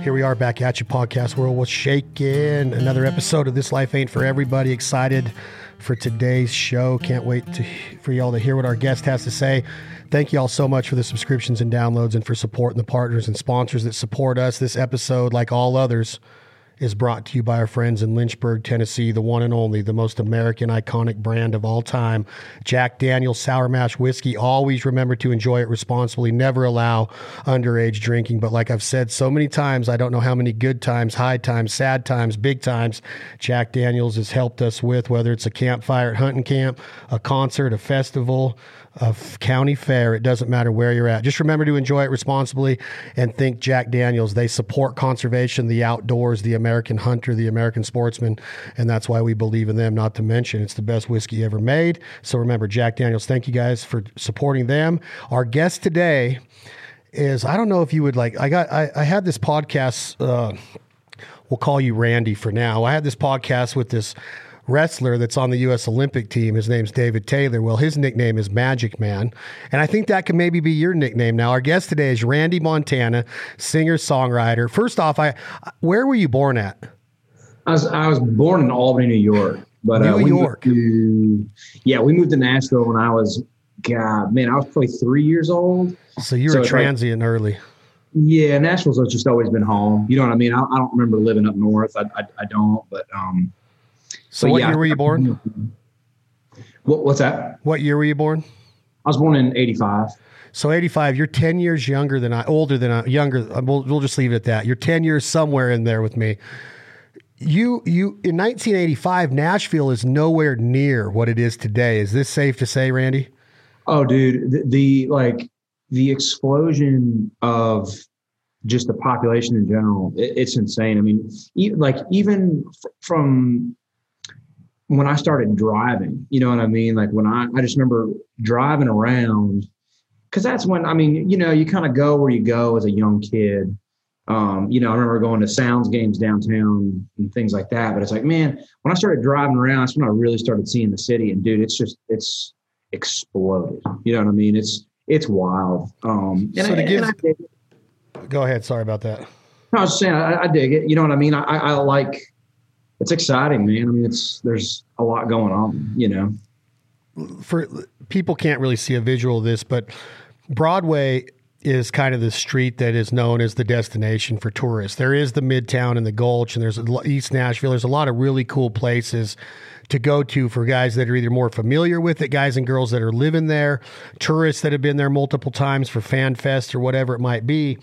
Here we are back at you, podcast world. What's shaking? Another episode of This Life Ain't for Everybody. Excited for today's show. Can't wait to, for y'all to hear what our guest has to say. Thank you all so much for the subscriptions and downloads and for supporting the partners and sponsors that support us. This episode, like all others, is brought to you by our friends in Lynchburg, Tennessee, the one and only, the most American iconic brand of all time, Jack Daniels Sour Mash Whiskey. Always remember to enjoy it responsibly. Never allow underage drinking. But like I've said so many times, I don't know how many good times, high times, sad times, big times Jack Daniels has helped us with, whether it's a campfire at hunting camp, a concert, a festival a county fair. It doesn't matter where you're at. Just remember to enjoy it responsibly and think Jack Daniels. They support conservation, the outdoors, the American hunter, the American sportsman, and that's why we believe in them. Not to mention, it's the best whiskey ever made. So remember, Jack Daniels. Thank you guys for supporting them. Our guest today is I don't know if you would like. I got I, I had this podcast. Uh, we'll call you Randy for now. I had this podcast with this wrestler that's on the U.S. Olympic team. His name's David Taylor. Well, his nickname is Magic Man. And I think that could maybe be your nickname now. Our guest today is Randy Montana, singer songwriter. First off, I where were you born at? I was, I was born in Albany, New York. But New uh, York. To, yeah, we moved to Nashville when I was, God, man, I was probably three years old. So you were so transient like, early. Yeah, Nashville's just always been home. You know what I mean? I, I don't remember living up north. I, I, I don't, but um, so, what yeah, year were you born? What, what's that? What year were you born? I was born in '85. So 85, you're 10 years younger than I, older than I, younger. We'll, we'll just leave it at that. You're 10 years somewhere in there with me. You, you, in 1985, Nashville is nowhere near what it is today. Is this safe to say, Randy? Oh, dude, the, the like the explosion of just the population in general, it, it's insane. I mean, e- like even f- from when I started driving, you know what I mean? Like when I, I just remember driving around because that's when, I mean, you know, you kind of go where you go as a young kid. Um, you know, I remember going to Sounds games downtown and things like that. But it's like, man, when I started driving around, that's when I really started seeing the city. And dude, it's just, it's exploded. You know what I mean? It's, it's wild. Um, so I, give, go ahead. Sorry about that. I was saying, I, I dig it. You know what I mean? I, I like, it's exciting, man. I mean, it's there's a lot going on, you know. For people can't really see a visual of this, but Broadway is kind of the street that is known as the destination for tourists. There is the Midtown and the Gulch, and there's East Nashville. There's a lot of really cool places to go to for guys that are either more familiar with it, guys and girls that are living there, tourists that have been there multiple times for Fan Fest or whatever it might be.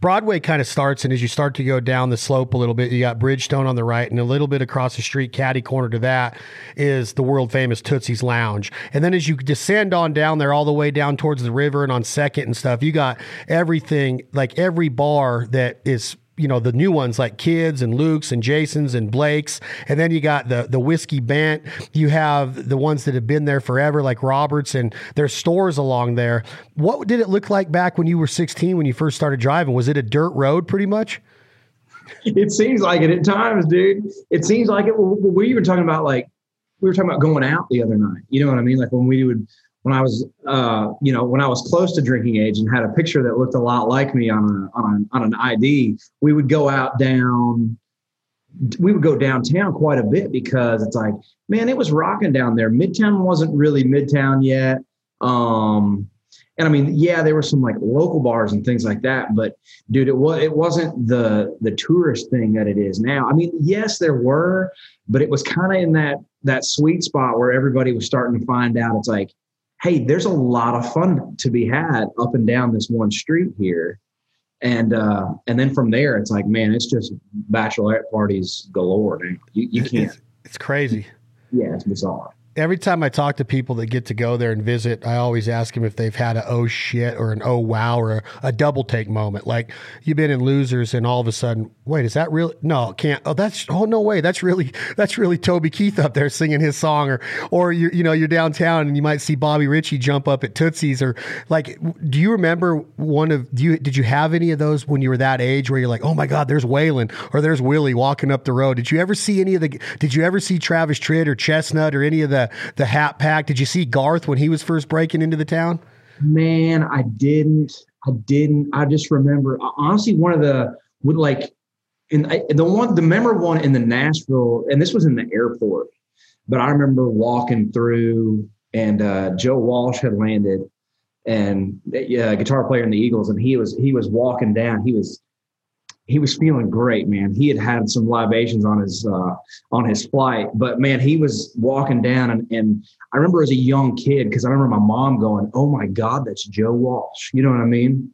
Broadway kind of starts, and as you start to go down the slope a little bit, you got Bridgestone on the right, and a little bit across the street, caddy corner to that, is the world famous Tootsie's Lounge. And then as you descend on down there, all the way down towards the river and on Second and stuff, you got everything like every bar that is you know the new ones like kids and luke's and jason's and blake's. And then you got the the whiskey bent. You have the ones that have been there forever like roberts and there's stores along there. What did it look like back when you were 16 when you first started driving? Was it a dirt road pretty much? It seems like it at times dude. It seems like it. We were talking about like we were talking about going out the other night. You know what i mean? Like when we would when I was, uh, you know, when I was close to drinking age and had a picture that looked a lot like me on a, on, a, on an ID, we would go out down, we would go downtown quite a bit because it's like, man, it was rocking down there. Midtown wasn't really Midtown yet. Um, and I mean, yeah, there were some like local bars and things like that, but dude, it was it wasn't the the tourist thing that it is now. I mean, yes, there were, but it was kind of in that that sweet spot where everybody was starting to find out it's like, hey, there's a lot of fun to be had up and down this one street here. And uh, and then from there, it's like, man, it's just bachelorette parties galore. You, you can't. It's, it's crazy. Yeah, it's bizarre every time I talk to people that get to go there and visit, I always ask them if they've had a oh shit or an oh wow or a, a, double take moment. Like you've been in losers and all of a sudden, wait, is that real? No, can't. Oh, that's oh no way. That's really that's really Toby Keith up there singing his song, or or you you know you're downtown and you might see Bobby Ritchie jump up at Tootsie's or like. Do you remember one of do you did you have any of those when you were that age where you're like, oh my god, there's Waylon or there's Willie walking up the road? Did you ever see any of the? Did you ever see Travis Tritt or Chesnutt or any of the the Hat Pack. Did you see Garth when he was first breaking into the town? Man, I didn't. I didn't. I just remember honestly one of the would like, in the one, the memorable one in the Nashville, and this was in the airport, but I remember walking through and uh, Joe Walsh had landed and uh, guitar player in the Eagles, and he was he was walking down. He was he was feeling great, man. He had had some libations on his uh, on his flight, but man, he was walking down, and, and I remember as a young kid because I remember my mom going, "Oh my God, that's Joe Walsh." You know what I mean?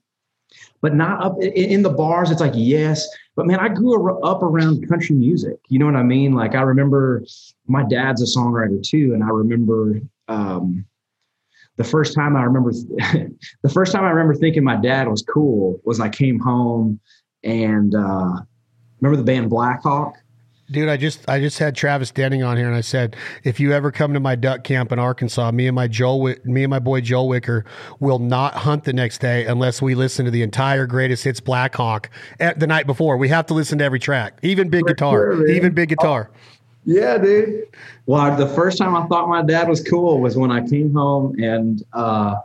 But not up in the bars. It's like yes, but man, I grew up around country music. You know what I mean? Like I remember my dad's a songwriter too, and I remember. Um, the first time I remember, the first time I remember thinking my dad was cool was I came home and uh, remember the band Blackhawk. Dude, I just I just had Travis Denning on here, and I said, if you ever come to my duck camp in Arkansas, me and my Joel, me and my boy Joel Wicker will not hunt the next day unless we listen to the entire greatest hits Blackhawk at the night before. We have to listen to every track, even big For guitar, sure, even big guitar. Yeah, dude. Well, the first time I thought my dad was cool was when I came home and uh,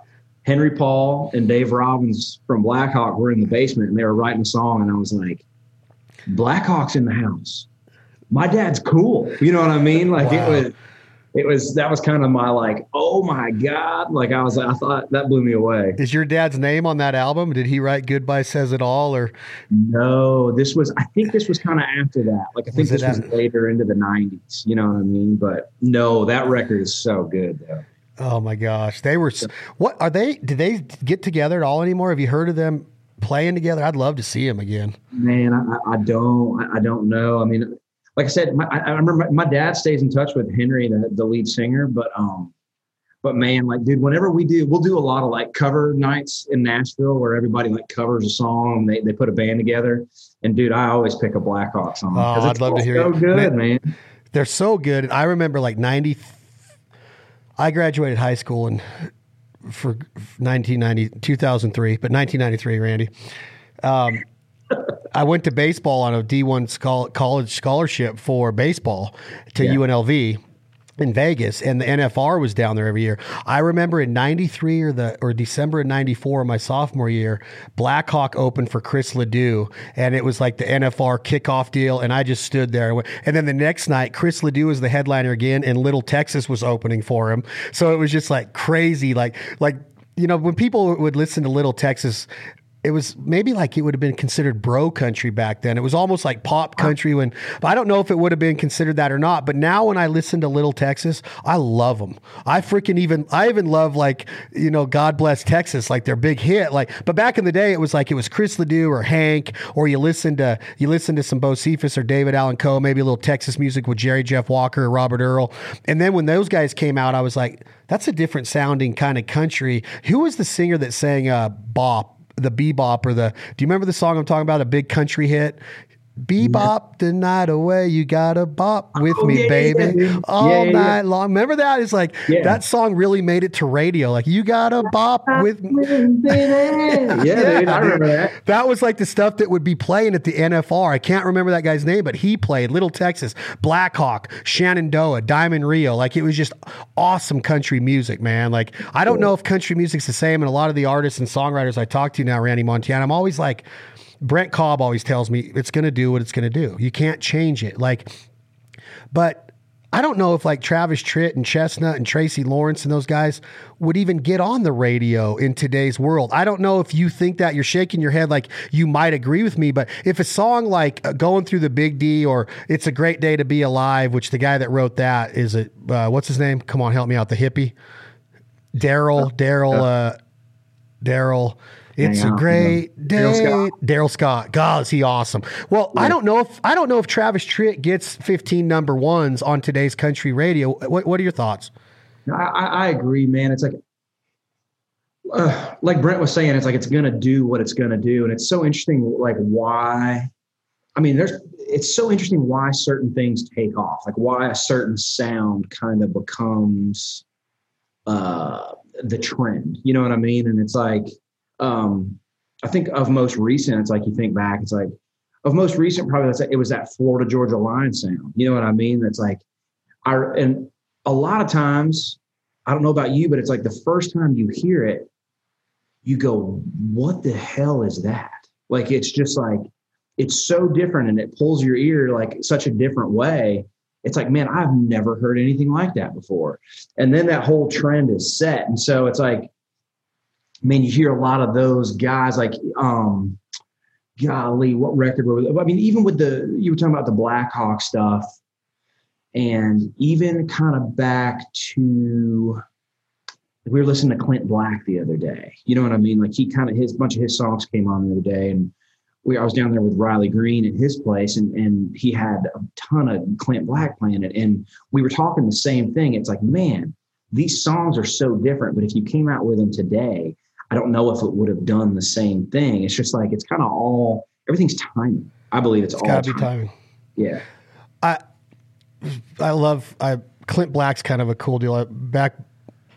Henry Paul and Dave Robbins from Blackhawk were in the basement and they were writing a song, and I was like, Blackhawk's in the house. My dad's cool. You know what I mean? Like wow. it was it was that was kind of my like, oh my God. Like I was I thought that blew me away. Is your dad's name on that album? Did he write Goodbye Says It All or no, this was I think this was kind of after that. Like I think was this was later into the nineties, you know what I mean? But no, that record is so good though. Oh my gosh, they were. What are they? Did they get together at all anymore? Have you heard of them playing together? I'd love to see them again. Man, I, I don't. I don't know. I mean, like I said, my, I remember my, dad stays in touch with Henry, the, the lead singer, but um, but man, like, dude, whenever we do, we'll do a lot of like cover nights in Nashville where everybody like covers a song and they, they put a band together. And dude, I always pick a Blackhawk song. Oh, I'd love to hear so it. good, man. They're so good. I remember like 90, I graduated high school in for 1990, 2003, but 1993, Randy. Um, I went to baseball on a D1 college scholarship for baseball to yeah. UNLV in Vegas, and the NFR was down there every year. I remember in '93 or the or December of '94, my sophomore year, Blackhawk opened for Chris Ledoux, and it was like the NFR kickoff deal, and I just stood there. And then the next night, Chris Ledoux was the headliner again, and Little Texas was opening for him. So it was just like crazy, like like you know, when people would listen to Little Texas, it was maybe like it would have been considered bro country back then. It was almost like pop country when I don't know if it would have been considered that or not. But now when I listen to Little Texas, I love them. I freaking even I even love like you know God bless Texas like their big hit. Like but back in the day it was like it was Chris Ledoux or Hank or you listen to you listen to some Bocephus or David Allan Coe, maybe a little Texas music with Jerry Jeff Walker or Robert Earl. And then when those guys came out, I was like, that's a different sounding kind of country. Who was the singer that sang uh, Bop? The bebop or the do you remember the song I'm talking about a big country hit Bebop yeah. the night away, you gotta bop with oh, me, yeah, baby, yeah, all night long. Remember that? It's like that song really made it to radio. Like you gotta bop with me. yeah, dude, I remember that. That was like the stuff that would be playing at the NFR. I can't remember that guy's name, but he played Little Texas, Blackhawk, Shenandoah, Diamond Rio. Like it was just awesome country music, man. Like I don't know if country music's the same, and a lot of the artists and songwriters I talk to now, Randy Montana, I'm always like Brent Cobb always tells me it's going to do what it's going to do. You can't change it. Like, but I don't know if like Travis Tritt and Chesnutt and Tracy Lawrence and those guys would even get on the radio in today's world. I don't know if you think that you're shaking your head like you might agree with me, but if a song like uh, Going Through the Big D or It's a Great Day to Be Alive, which the guy that wrote that is it, uh, what's his name? Come on, help me out. The hippie. Darrell, Darrell, uh, Darrell. It's a great day. Darrell Scott. God, is he awesome. Well, yeah. I don't know if I don't know if Travis Tritt gets 15 number ones on today's country radio. What, what are your thoughts? I, I agree, man. It's like uh, like Brent was saying, it's like it's gonna do what it's gonna do, and it's so interesting. Like why? I mean, there's it's so interesting why certain things take off. Like why a certain sound kind of becomes uh, the trend. You know what I mean? And it's like um, I think of most recent, it's like you think back, it's like of most recent, probably that's it was that Florida Georgia line sound. You know what I mean? That's like, I and a lot of times, I don't know about you, but it's like the first time you hear it, you go, "What the hell is that?" Like it's just like it's so different and it pulls your ear like such a different way it's like man i've never heard anything like that before and then that whole trend is set and so it's like man you hear a lot of those guys like um golly what record were i mean even with the you were talking about the black hawk stuff and even kind of back to we were listening to clint black the other day. You know what i mean? Like he kind of his bunch of his songs came on the other day and we I was down there with Riley Green at his place, and and he had a ton of Clint Black playing it, and we were talking the same thing. It's like, man, these songs are so different, but if you came out with them today, I don't know if it would have done the same thing. It's just like it's kind of all everything's timing. I believe it's, it's all gotta timing. be timing. Yeah, I I love I Clint Black's kind of a cool deal. I, back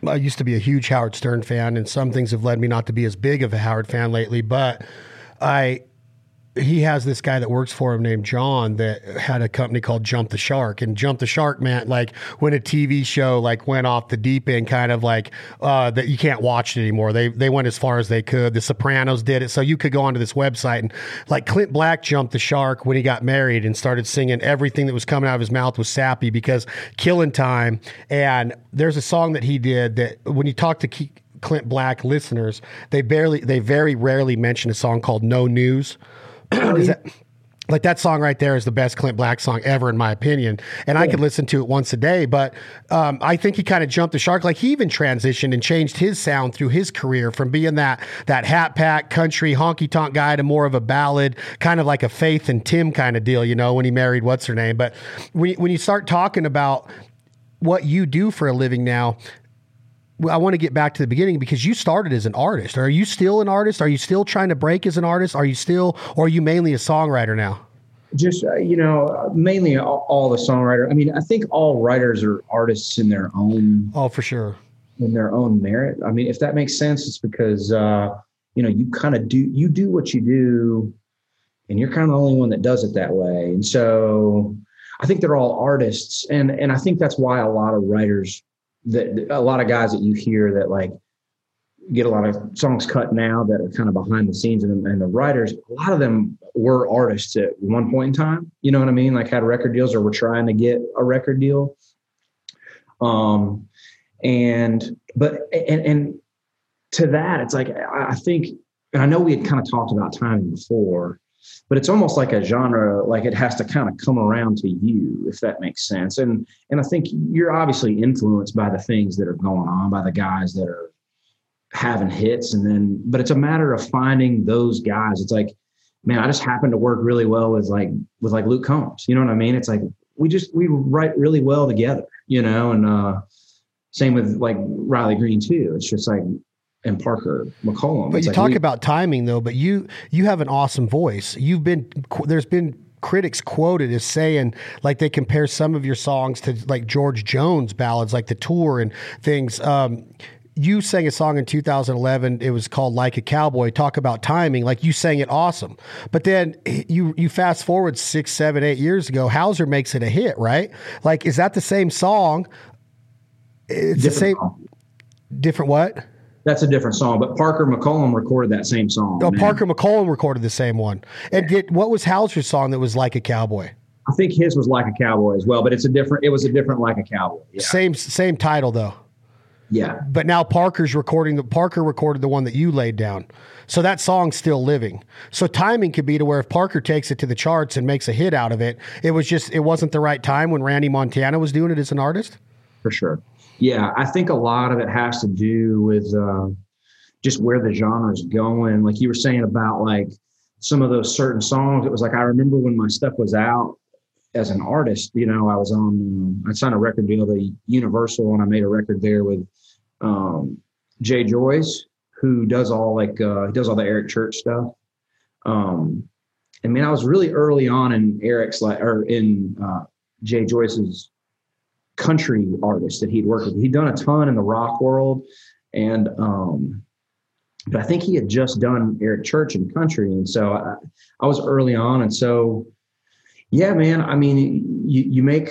I used to be a huge Howard Stern fan, and some things have led me not to be as big of a Howard fan lately, but I he has this guy that works for him named John that had a company called Jump the Shark, and Jump the Shark meant like when a TV show like went off the deep end, kind of like uh, that you can't watch it anymore. They they went as far as they could. The Sopranos did it, so you could go onto this website and like Clint Black jumped the shark when he got married and started singing everything that was coming out of his mouth was sappy because killing time. And there's a song that he did that when you talk to. Clint Black listeners, they barely, they very rarely mention a song called "No News," that, like that song right there is the best Clint Black song ever, in my opinion. And yeah. I could listen to it once a day. But um, I think he kind of jumped the shark. Like he even transitioned and changed his sound through his career from being that that hat pack country honky tonk guy to more of a ballad, kind of like a Faith and Tim kind of deal. You know, when he married what's her name. But when when you start talking about what you do for a living now, I want to get back to the beginning because you started as an artist. Are you still an artist? Are you still trying to break as an artist? Are you still, or are you mainly a songwriter now? Just uh, you know, mainly all, all, the songwriter. I mean, I think all writers are artists in their own. Oh, for sure. In their own merit. I mean, if that makes sense, it's because uh, you know you kind of do you do what you do, and you're kind of the only one that does it that way. And so, I think they're all artists, and and I think that's why a lot of writers that a lot of guys that you hear that like get a lot of songs cut now that are kind of behind the scenes and, and the writers a lot of them were artists at one point in time you know what i mean? Like had record deals or were trying to get a record deal. Um and but and and to that it's like i think and i know we had kind of talked about timing before but it's almost like a genre like it has to kind of come around to you if that makes sense. And and i think you're obviously influenced by the things that are going on by the guys that are having hits and then but it's a matter of finding those guys. It's like man i just happen to work really well with like with like luke combs you know what i mean? It's like we just we write really well together you know? And uh same with like riley green too. It's just like and Parker McCollum. But it's you like talk we, about timing though, but you you have an awesome voice. You've been there's been critics quoted as saying like they compare some of your songs to like George Jones ballads like the tour and things. Um, you sang a song in 2011 it was called like a cowboy. Talk about timing. Like you sang it awesome. But then you you fast forward six seven eight years ago Houser makes it a hit right? Like is that the same song? It's different the same different what that's a different song. But Parker McCollum recorded that same song. Oh, man. Parker McCollum recorded the same one. And did what was Houser's song that was like a cowboy? I think his was like a cowboy as well, but it's a different. It was a different like a cowboy. Yeah. Same same title though. Yeah. But now Parker's recording the Parker recorded the one that you laid down. So that song's still living. So timing could be to where if Parker takes it to the charts and makes a hit out of it, it was just it wasn't the right time when Randy Montana was doing it as an artist. For sure. Yeah, I think a lot of it has to do with uh, just where the genre is going. Like you were saying about like some of those certain songs. It was like I remember when my stuff was out as an artist. You know, I was on. Um, I signed a record deal to Universal, and I made a record there with um, Jay Joyce, who does all like uh, he does all the Eric Church stuff. Um, I mean, I was really early on in Eric's like or in uh, Jay Joyce's country artists that he'd worked with. He'd done a ton in the rock world, and um, but I think he had just done Eric Church and country, and so I, I was early on, and so yeah, man. I mean, you you make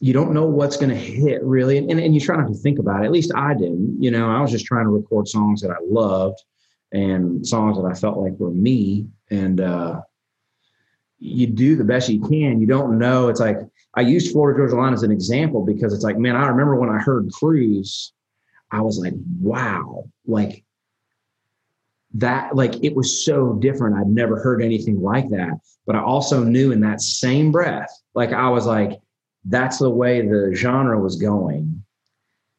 you don't know what's going to hit really, and, and and you try not to think about it. At least I didn't. You know, I was just trying to record songs that I loved, and songs that I felt like were me. And uh, you do the best you can. You don't know. It's like I used Florida Georgia Line as an example because it's like, man, I remember when I heard Cruise, I was like, wow, like that, like it was so different. I'd never heard anything like that. But I also knew in that same breath, like I was like, that's the way the genre was going.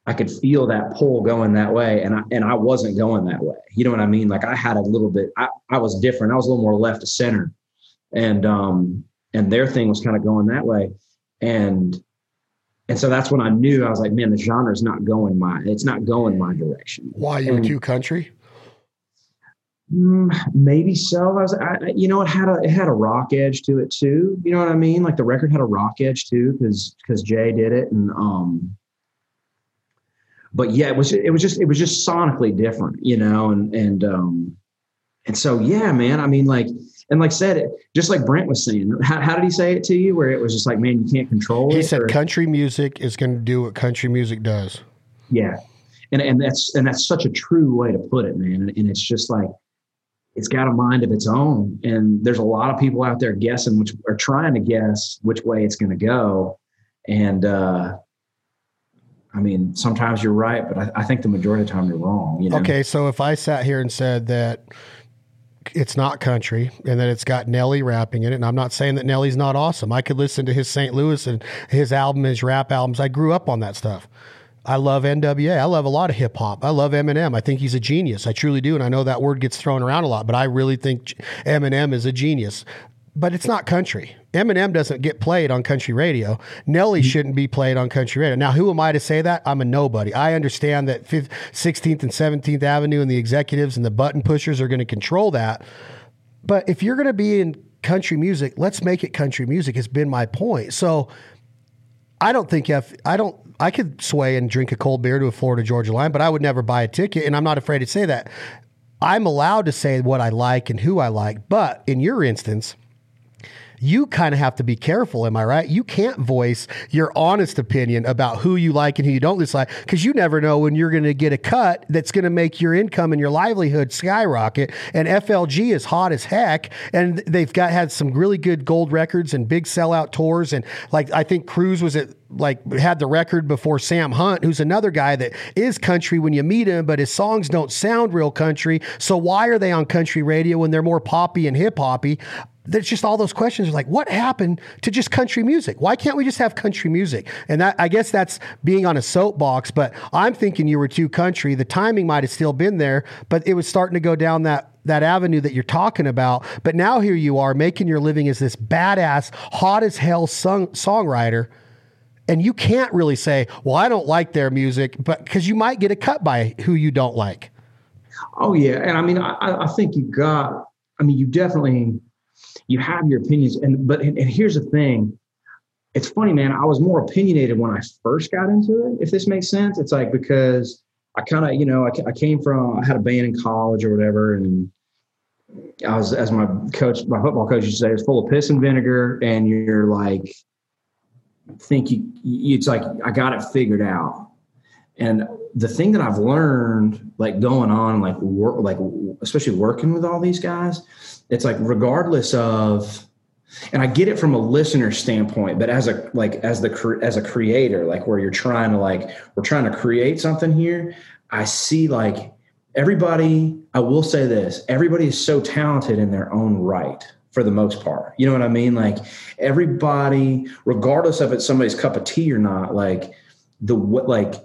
I could feel that pull going that way, and I and I wasn't going that way. You know what I mean? Like I had a little bit. I, I was different. I was a little more left to center, and um and their thing was kind of going that way, and and so that's when I knew I was like, man, the genre is not going my. It's not going my direction. Why you and, were too country? Mm, maybe so. I was, I, you know, it had a it had a rock edge to it too. You know what I mean? Like the record had a rock edge too, because because Jay did it, and um. But yeah, it was it was just it was just sonically different, you know, and and um, and so yeah, man. I mean, like and like said, it just like Brent was saying. How, how did he say it to you? Where it was just like, man, you can't control he it. He said, or, country music is going to do what country music does. Yeah, and and that's and that's such a true way to put it, man. And, and it's just like it's got a mind of its own. And there's a lot of people out there guessing, which are trying to guess which way it's going to go. And, uh, I mean, sometimes you're right, but I, I, think the majority of the time you're wrong. You know? Okay, so if I sat here and said that it's not country and that it's got Nelly rapping in it, and I'm not saying that Nelly's not awesome. I could listen to his St. Louis and his album, his rap albums. I grew up on that stuff. I love NWA. I love a lot of hip hop. I love Eminem. I think he's a genius. I truly do. And I know that word gets thrown around a lot, but I really think Eminem is a genius. But it's not country. Eminem doesn't get played on country radio. Nelly mm-hmm. shouldn't be played on country radio. Now, who am I to say that? I'm a nobody. I understand that 5th, 16th and 17th Avenue and the executives and the button pushers are going to control that. But if you're going to be in country music, let's make it country music, has been my point. So I don't think if I don't I could sway and drink a cold beer to a Florida Georgia line, but I would never buy a ticket. And I'm not afraid to say that. I'm allowed to say what I like and who I like. But in your instance, you kind of have to be careful. Am I right? You can't voice your honest opinion about who you like and who you don't dislike because you never know when you're going to get a cut that's going to make your income and your livelihood skyrocket. And FLG is hot as heck, and they've got had some really good gold records and big sellout tours. And like I think Cruise was at like had the record before Sam Hunt, who's another guy that is country when you meet him, but his songs don't sound real country. So why are they on country radio when they're more poppy and hip hoppy? There's just all those questions are like what happened to just country music? Why can't we just have country music? And that i guess that's being on a soapbox but i'm thinking you were too country. The timing might have still been there but it was starting to go down that that avenue that you're talking about. But now here you are making your living as this badass hot as hell song, songwriter and you can't really say well i don't like their music but because you might get a cut by who you don't like. Oh yeah and i mean i, I think you got i mean you definitely you have your opinions. And but and, and here's the thing. It's funny man. I was more opinionated when i first got into it if this makes sense. It's like because i kind of you know I, I came from i had a band in college or whatever and i was as my coach my football coach used to say it's full of piss and vinegar and you're like think you it's like i got it figured out and the thing that I've learned, like going on, like work, like especially working with all these guys, it's like regardless of, and I get it from a listener standpoint, but as a like as the as a creator, like where you're trying to like we're trying to create something here, I see like everybody. I will say this: everybody is so talented in their own right for the most part. You know what I mean? Like everybody, regardless of it's somebody's cup of tea or not, like the what like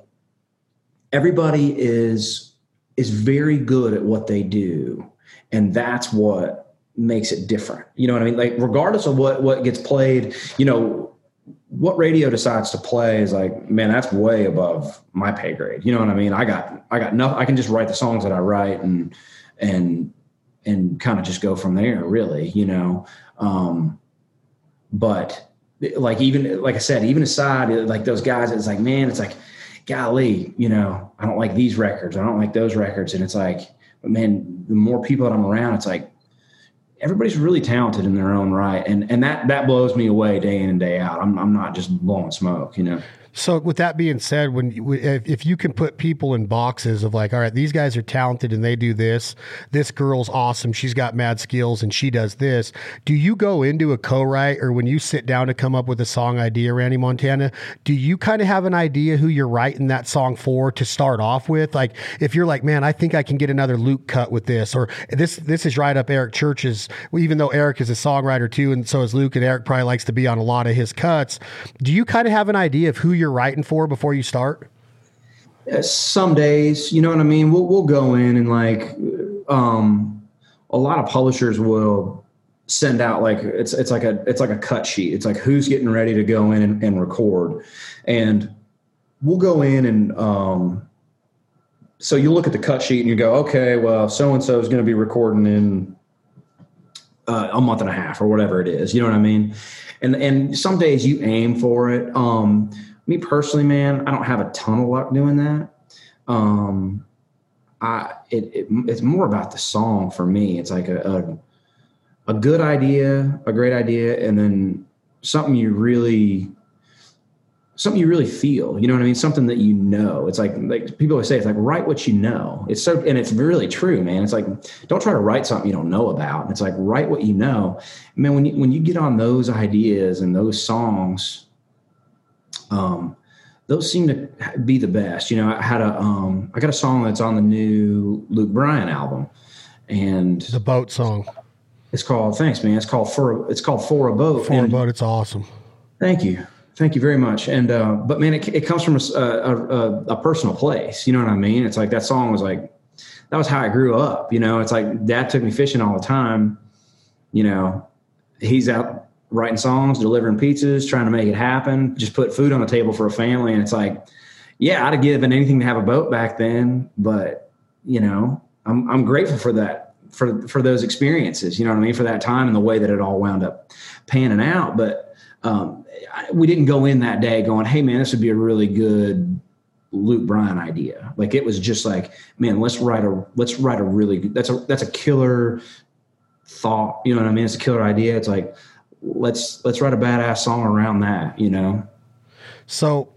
everybody is is very good at what they do. And that's what makes it different. You know what i mean? Like regardless of what what gets played you know what radio decides to play is like man that's way above my pay grade. You know what i mean? I got i got nothing i can just write the songs that i write and and and kind of just go from there really you know? Um but like even like i said even aside like those guys it's like man it's like golly, you know, I don't like these records. I don't like those records. And it's like, man, the more people that I'm around, it's like everybody's really talented in their own right. And and that that blows me away day in and day out. I'm I'm not just blowing smoke, you know. So, with that being said, when you, if, if you can put people in boxes of like, all right, these guys are talented and they do this, this girl's awesome, she's got mad skills and she does this. Do you go into a co-write or when you sit down to come up with a song idea, Randy Montana? Do you kind of have an idea who you're writing that song for to start off with? Like, if you're like, man, I think I can get another Luke cut with this, or this this is right up Eric Church's. Even though Eric is a songwriter too, and so is Luke, and Eric probably likes to be on a lot of his cuts. Do you kind of have an idea of who you're writing for before you start? Some days, you know what I mean. We'll we'll go in and like, um, a lot of publishers will send out like it's it's like a it's like a cut sheet. It's like who's getting ready to go in and, and record, and we'll go in and um, so you look at the cut sheet and you go, okay, well, so and so is going to be recording in uh, a month and a half or whatever it is. You know what I mean? And and some days you aim for it. Um, me personally, man, I don't have a ton of luck doing that. Um, I it, it, it's more about the song for me. It's like a, a a good idea, a great idea, and then something you really something you really feel. You know what I mean? Something that you know. It's like like people always say, it's like write what you know. It's so and it's really true, man. It's like don't try to write something you don't know about. It's like write what you know. Man, when you when you get on those ideas and those songs, um, those seem to be the best. You know, I had a um, I got a song that's on the new Luke Bryan album, and the boat song. It's called thanks, man. It's called for it's called for a boat. For a boat. It's awesome. Thank you. Thank you very much. And uh, but man, it, it comes from a, a, a, personal place. You know what I mean? It's like that song was like that was how I grew up. You know, it's like dad took me fishing all the time. You know, he's out writing songs, delivering pizzas, trying to make it happen, just put food on the table for a family. And it's like, yeah, I'd have given anything to have a boat back then, but you know, I'm I'm grateful for that for for those experiences. You know what I mean? For that time and the way that it all wound up panning out, but um, we didn't go in that day going, "Hey, man, this would be a really good Luke Bryan idea." Like it was just like, "Man, let's write a let's write a really good, that's a that's a killer thought." You know what I mean? It's a killer idea. It's like let's let's write a badass song around that. You know. So,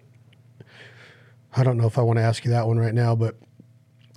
I don't know if I want to ask you that one right now, but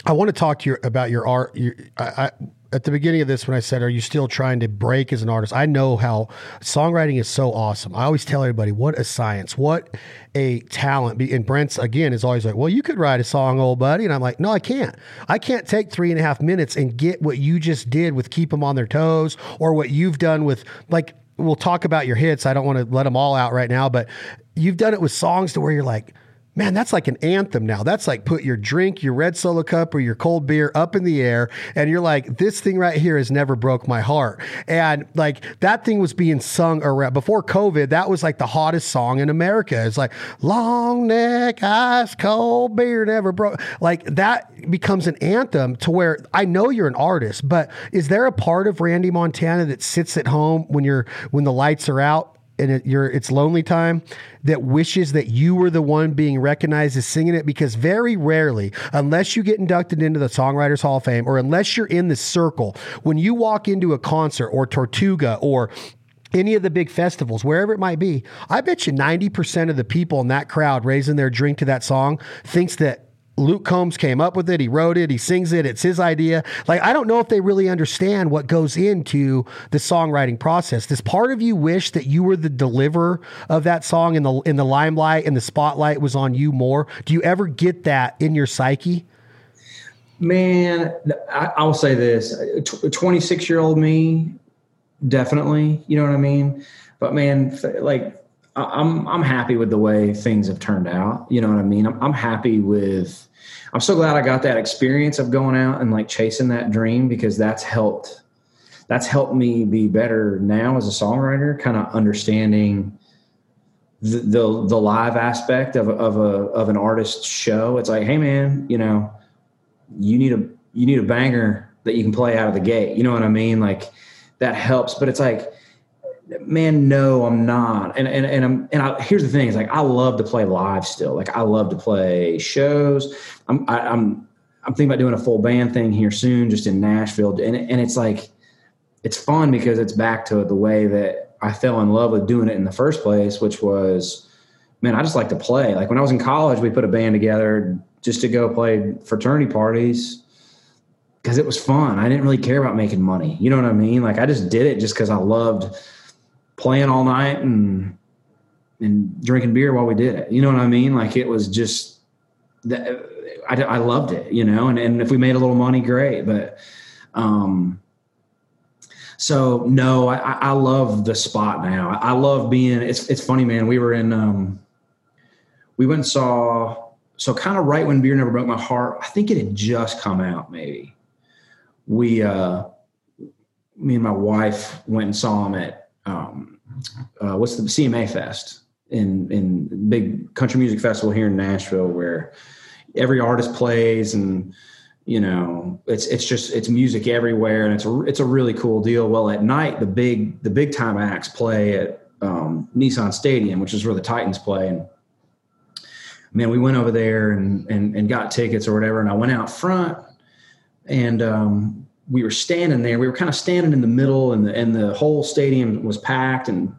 I want to talk to you about your art. Your, I, I, at the beginning of this when I said, "Are you still trying to break as an artist?" I know how songwriting is so awesome. I always tell everybody, "What a science! What a talent!" And Brent's again is always like, "Well, you could write a song, old buddy," and I'm like, "No, I can't. I can't take three and a half minutes and get what you just did with keep them on their toes, or what you've done with like." We'll talk about your hits. I don't want to let them all out right now, but you've done it with songs to where you're like man, that's like an anthem now. That's like put your drink, your red solo cup or your cold beer up in the air. And you're like, this thing right here has never broke my heart. And like that thing was being sung around before COVID. That was like the hottest song in America. It's like long neck, ice cold beer never broke. Like that becomes an anthem to where I know you're an artist, but is there a part of Randy Montana that sits at home when you're, when the lights are out and it, it's lonely time that wishes that you were the one being recognized as singing it because very rarely unless you get inducted into the songwriters hall of fame or unless you're in the circle when you walk into a concert or tortuga or any of the big festivals, wherever it might be, I bet you 90% of the people in that crowd raising their drink to that song thinks that Luke Combs came up with it. He wrote it. He sings it. It's his idea. Like, I don't know if they really understand what goes into the songwriting process. Does part of you wish that you were the deliverer of that song in the in the limelight and the spotlight was on you more? Do you ever get that in your psyche? Man, I, will say this: twenty six year old me, definitely. You know what I mean? But man, like I'm I'm happy with the way things have turned out. You know what I mean? I'm, I'm happy with I'm so glad I got that experience of going out and like chasing that dream because that's helped that's helped me be better now as a songwriter, kind of understanding the, the, the live aspect of of a of an artist's show. It's like, hey man, you know, you need a you need a banger that you can play out of the gate. You know what I mean? Like that helps. But it's like man, no, I'm not. And and and I'm and I, here's the thing: is like I love to play live still. Like I love to play shows. I'm I, am i am I'm thinking about doing a full band thing here soon, just in Nashville, and and it's like it's fun because it's back to the way that I fell in love with doing it in the first place, which was man, I just like to play. Like when I was in college, we put a band together just to go play fraternity parties because it was fun. I didn't really care about making money. You know what I mean? Like I just did it just because I loved playing all night and and drinking beer while we did it. You know what I mean? Like it was just that I, I loved it, you know, and, and if we made a little money, great. But, um, so no, I, I love the spot now. I love being, it's, it's funny, man. We were in, um, we went and saw, so kind of right when beer never broke my heart, I think it had just come out maybe we, uh, me and my wife went and saw him at, um, uh, what's the CMA Fest in in big country music festival here in Nashville where every artist plays and you know it's it's just it's music everywhere and it's a it's a really cool deal. Well at night the big the big time acts play at um, Nissan Stadium which is where the Titans play. And man we went over there and and, and got tickets or whatever. And I went out front and um, we were standing there we were kind of standing in the middle and the and the whole stadium was packed and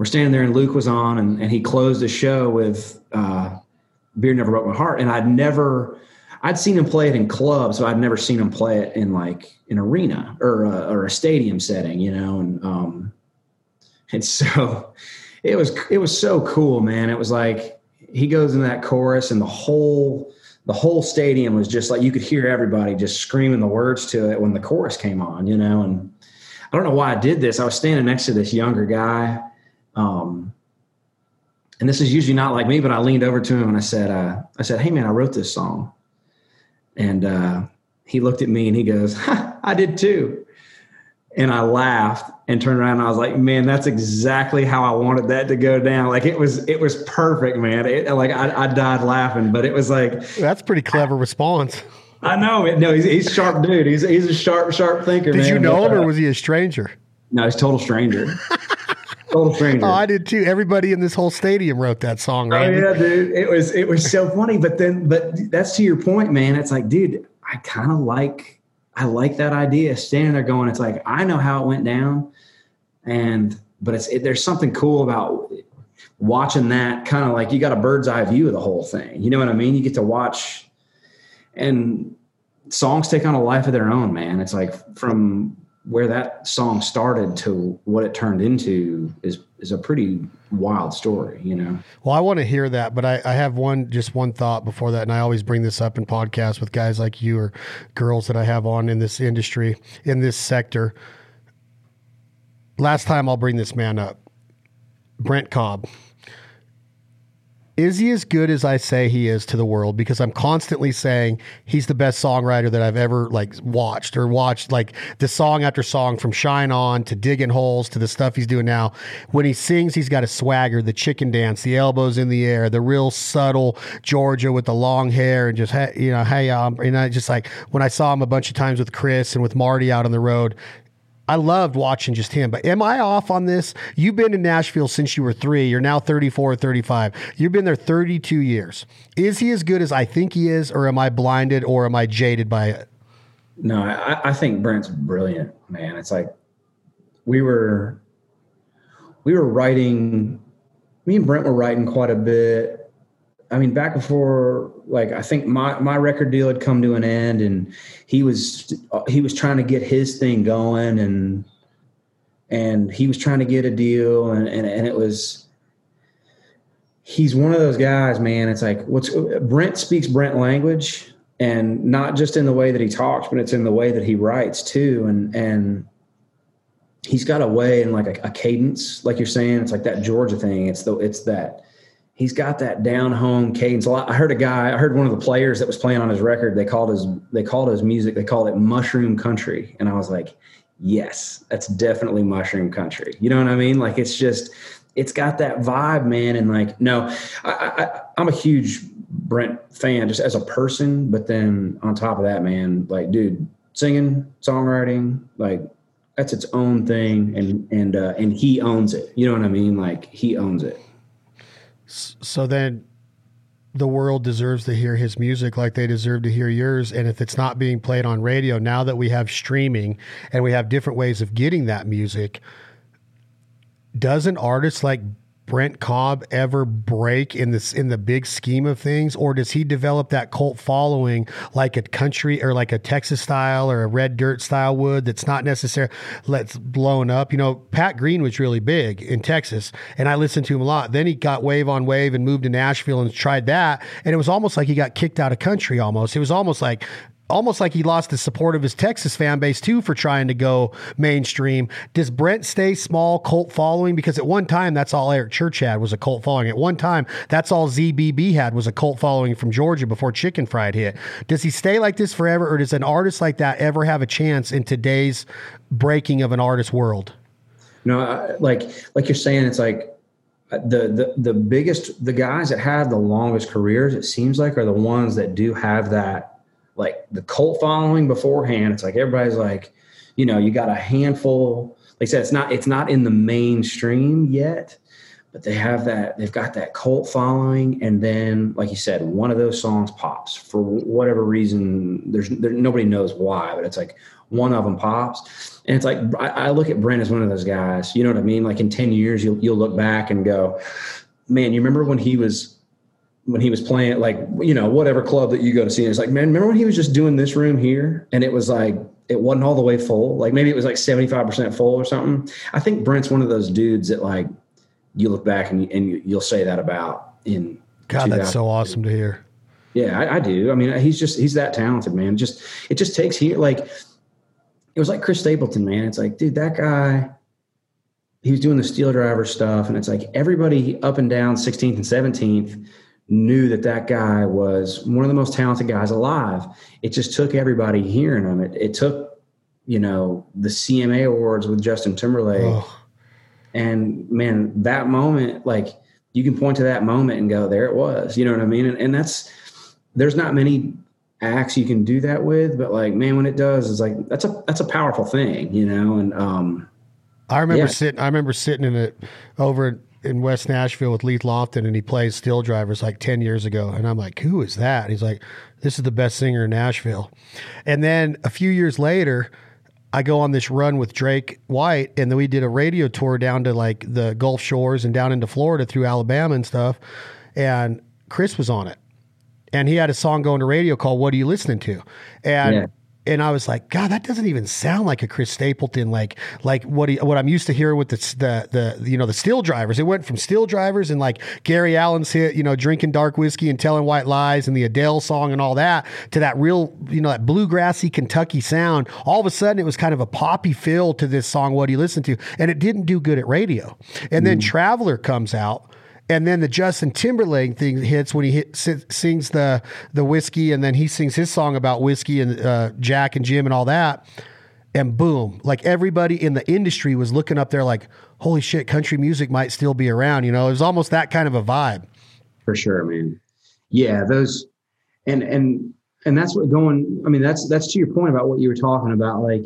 we're standing there and Luke was on and, and he closed the show with uh, Beer Never Broke My Heart. And I'd never, I'd seen him play it in clubs, but I'd never seen him play it in like an arena or a, or a stadium setting, you know? And, um, and so it was, it was so cool, man. It was like, he goes in that chorus and the whole, the whole stadium was just like, you could hear everybody just screaming the words to it when the chorus came on, you know? And I don't know why I did this. I was standing next to this younger guy um, and this is usually not like me, but I leaned over to him and I said, uh, I said, Hey man, I wrote this song. And, uh, he looked at me and he goes, I did too. And I laughed and turned around and I was like, man, that's exactly how I wanted that to go down. Like it was, it was perfect, man. It, like I, I died laughing, but it was like, that's pretty clever response. I know. No, he's, he's sharp dude. He's, he's a sharp, sharp thinker. Did man. you know him or uh, was he a stranger? No, he's total stranger. Total stranger. Oh, I did too. Everybody in this whole stadium wrote that song, right? Oh yeah, dude. It was it was so funny. But then, but that's to your point, man. It's like, dude, I kind of like I like that idea. Standing there going, it's like I know how it went down, and but it's it, there's something cool about watching that kind of like you got a bird's eye view of the whole thing. You know what I mean? You get to watch, and songs take on a life of their own, man. It's like from where that song started to what it turned into is is a pretty wild story, you know. Well, I want to hear that, but I, I have one just one thought before that, and I always bring this up in podcasts with guys like you or girls that I have on in this industry, in this sector. Last time I'll bring this man up. Brent Cobb is he as good as I say he is to the world? Because I'm constantly saying he's the best songwriter that I've ever like watched or watched like the song after song from Shine On to Digging Holes to the stuff he's doing now. When he sings, he's got a swagger, the chicken dance, the elbows in the air, the real subtle Georgia with the long hair and just hey, you know, hey, um, and I just like when I saw him a bunch of times with Chris and with Marty out on the road, I loved watching just him. But am I off on this? You've been in Nashville since you were three. You're now 34 or 35. You've been there 32 years. Is he as good as I think he is, or am I blinded or am I jaded by it? No, I, I think Brent's brilliant, man. It's like we were we were writing me and Brent were writing quite a bit I mean, back before, like, I think my, my record deal had come to an end and he was, he was trying to get his thing going and, and he was trying to get a deal and, and, and it was, he's one of those guys, man. It's like, what's Brent speaks Brent language and not just in the way that he talks, but it's in the way that he writes too. And, and, he's got a way and like a, a cadence, like you're saying, it's like that Georgia thing. It's the, it's that, he's got that down home cadence. I heard a guy, I heard one of the players that was playing on his record. They called his, they called his music, they called it mushroom country. And I was like, yes, that's definitely mushroom country. You know what I mean? Like it's just, it's got that vibe, man. And like, no, I, I, I'm a huge Brent fan just as a person, but then on top of that, man, like, dude, singing, songwriting, like that's its own thing. And, and, uh, and he owns it. You know what I mean? Like he owns it. So then the world deserves to hear his music like they deserve to hear yours. And if it's not being played on radio, now that we have streaming and we have different ways of getting that music, doesn't artists like Brent Cobb ever break in this in the big scheme of things, or does he develop that cult following like a country or like a Texas style or a red dirt style would that's not necessarily let's blown up? You know, Pat Green was really big in Texas, and I listened to him a lot. Then he got wave on wave and moved to Nashville and tried that, and it was almost like he got kicked out of country. Almost, it was almost like almost like he lost the support of his Texas fan base too for trying to go mainstream. Does Brent stay small cult following? Because at one time that's all Eric Church had was a cult following. At one time that's all ZBB had was a cult following from Georgia before Chicken Fried hit. Does he stay like this forever, or does an artist like that ever have a chance in today's breaking of an artist world? No, like like you're saying, it's like uh, the the the biggest the guys that have the longest careers. It seems like are the ones that do have that like the cult following beforehand. It's like everybody's like, you know, you got a handful. Like I said, it's not it's not in the mainstream yet, but they have that. They've got that cult following, and then, like you said, one of those songs pops for whatever reason. There's there, nobody knows why, but it's like one of them pops, and it's like I, I look at Brent as one of those guys. You know what I mean? Like in ten years, you'll you'll look back and go, man, you remember when he was when he was playing like you know whatever club that you go to see and it's like man remember when he was just doing this room here? And it was like it wasn't all the way full. Like maybe it was like 75% full or something. I think brent's one of those dudes that like you look back and, and you'll say that about in god that's so awesome to hear. Yeah I, I, do. I mean he's just he's that talented man. Just it just takes here like it was like chris stapleton man. It's like dude that guy he was doing the steel driver stuff. And it's like everybody up and down 16th and 17th knew that that guy was one of the most talented guys alive. It just took everybody hearing him. It, it took, you know, the CMA awards with Justin Timberlake. Oh. And man, that moment, like you can point to that moment and go, there it was. You know what I mean? And, and that's, there's not many acts you can do that with, but like, man, when it does, it's like, that's a, that's a powerful thing, you know? And, um, I remember yeah. sitting, I remember sitting in it over in West Nashville with Leith Lofton and he plays Steel Drivers like 10 years ago. And I'm like, who is that? he's like, this is the best singer in Nashville. And then a few years later, I go on this run with Drake White, and then we did a radio tour down to like the Gulf Shores and down into Florida through Alabama and stuff. And Chris was on it. And he had a song going to radio called What Are You Listening to? And yeah and I was like, God, that doesn't even sound like a Chris Stapleton, like like what he, what I'm used to hearing with the, the the you know the steel drivers. It went from steel drivers and like Gary Allan's hit, you know, drinking dark whiskey and telling white lies, and the Adele song and all that, to that real you know that bluegrassy Kentucky sound. All of a sudden, it was kind of a poppy feel to this song. What he listened to, and it didn't do good at radio. And then mm. Traveler comes out and then the Justin Timberlake thing hits when he hit, sings the the whiskey, and then he sings his song about whiskey and uh, Jack and Jim and all that, and boom! Like everybody in the industry was looking up there, like, "Holy shit, country music might still be around." You know, it was almost that kind of a vibe. For sure, man. Yeah, those, and and and that's what going. I mean, that's that's to your point about what you were talking about. Like,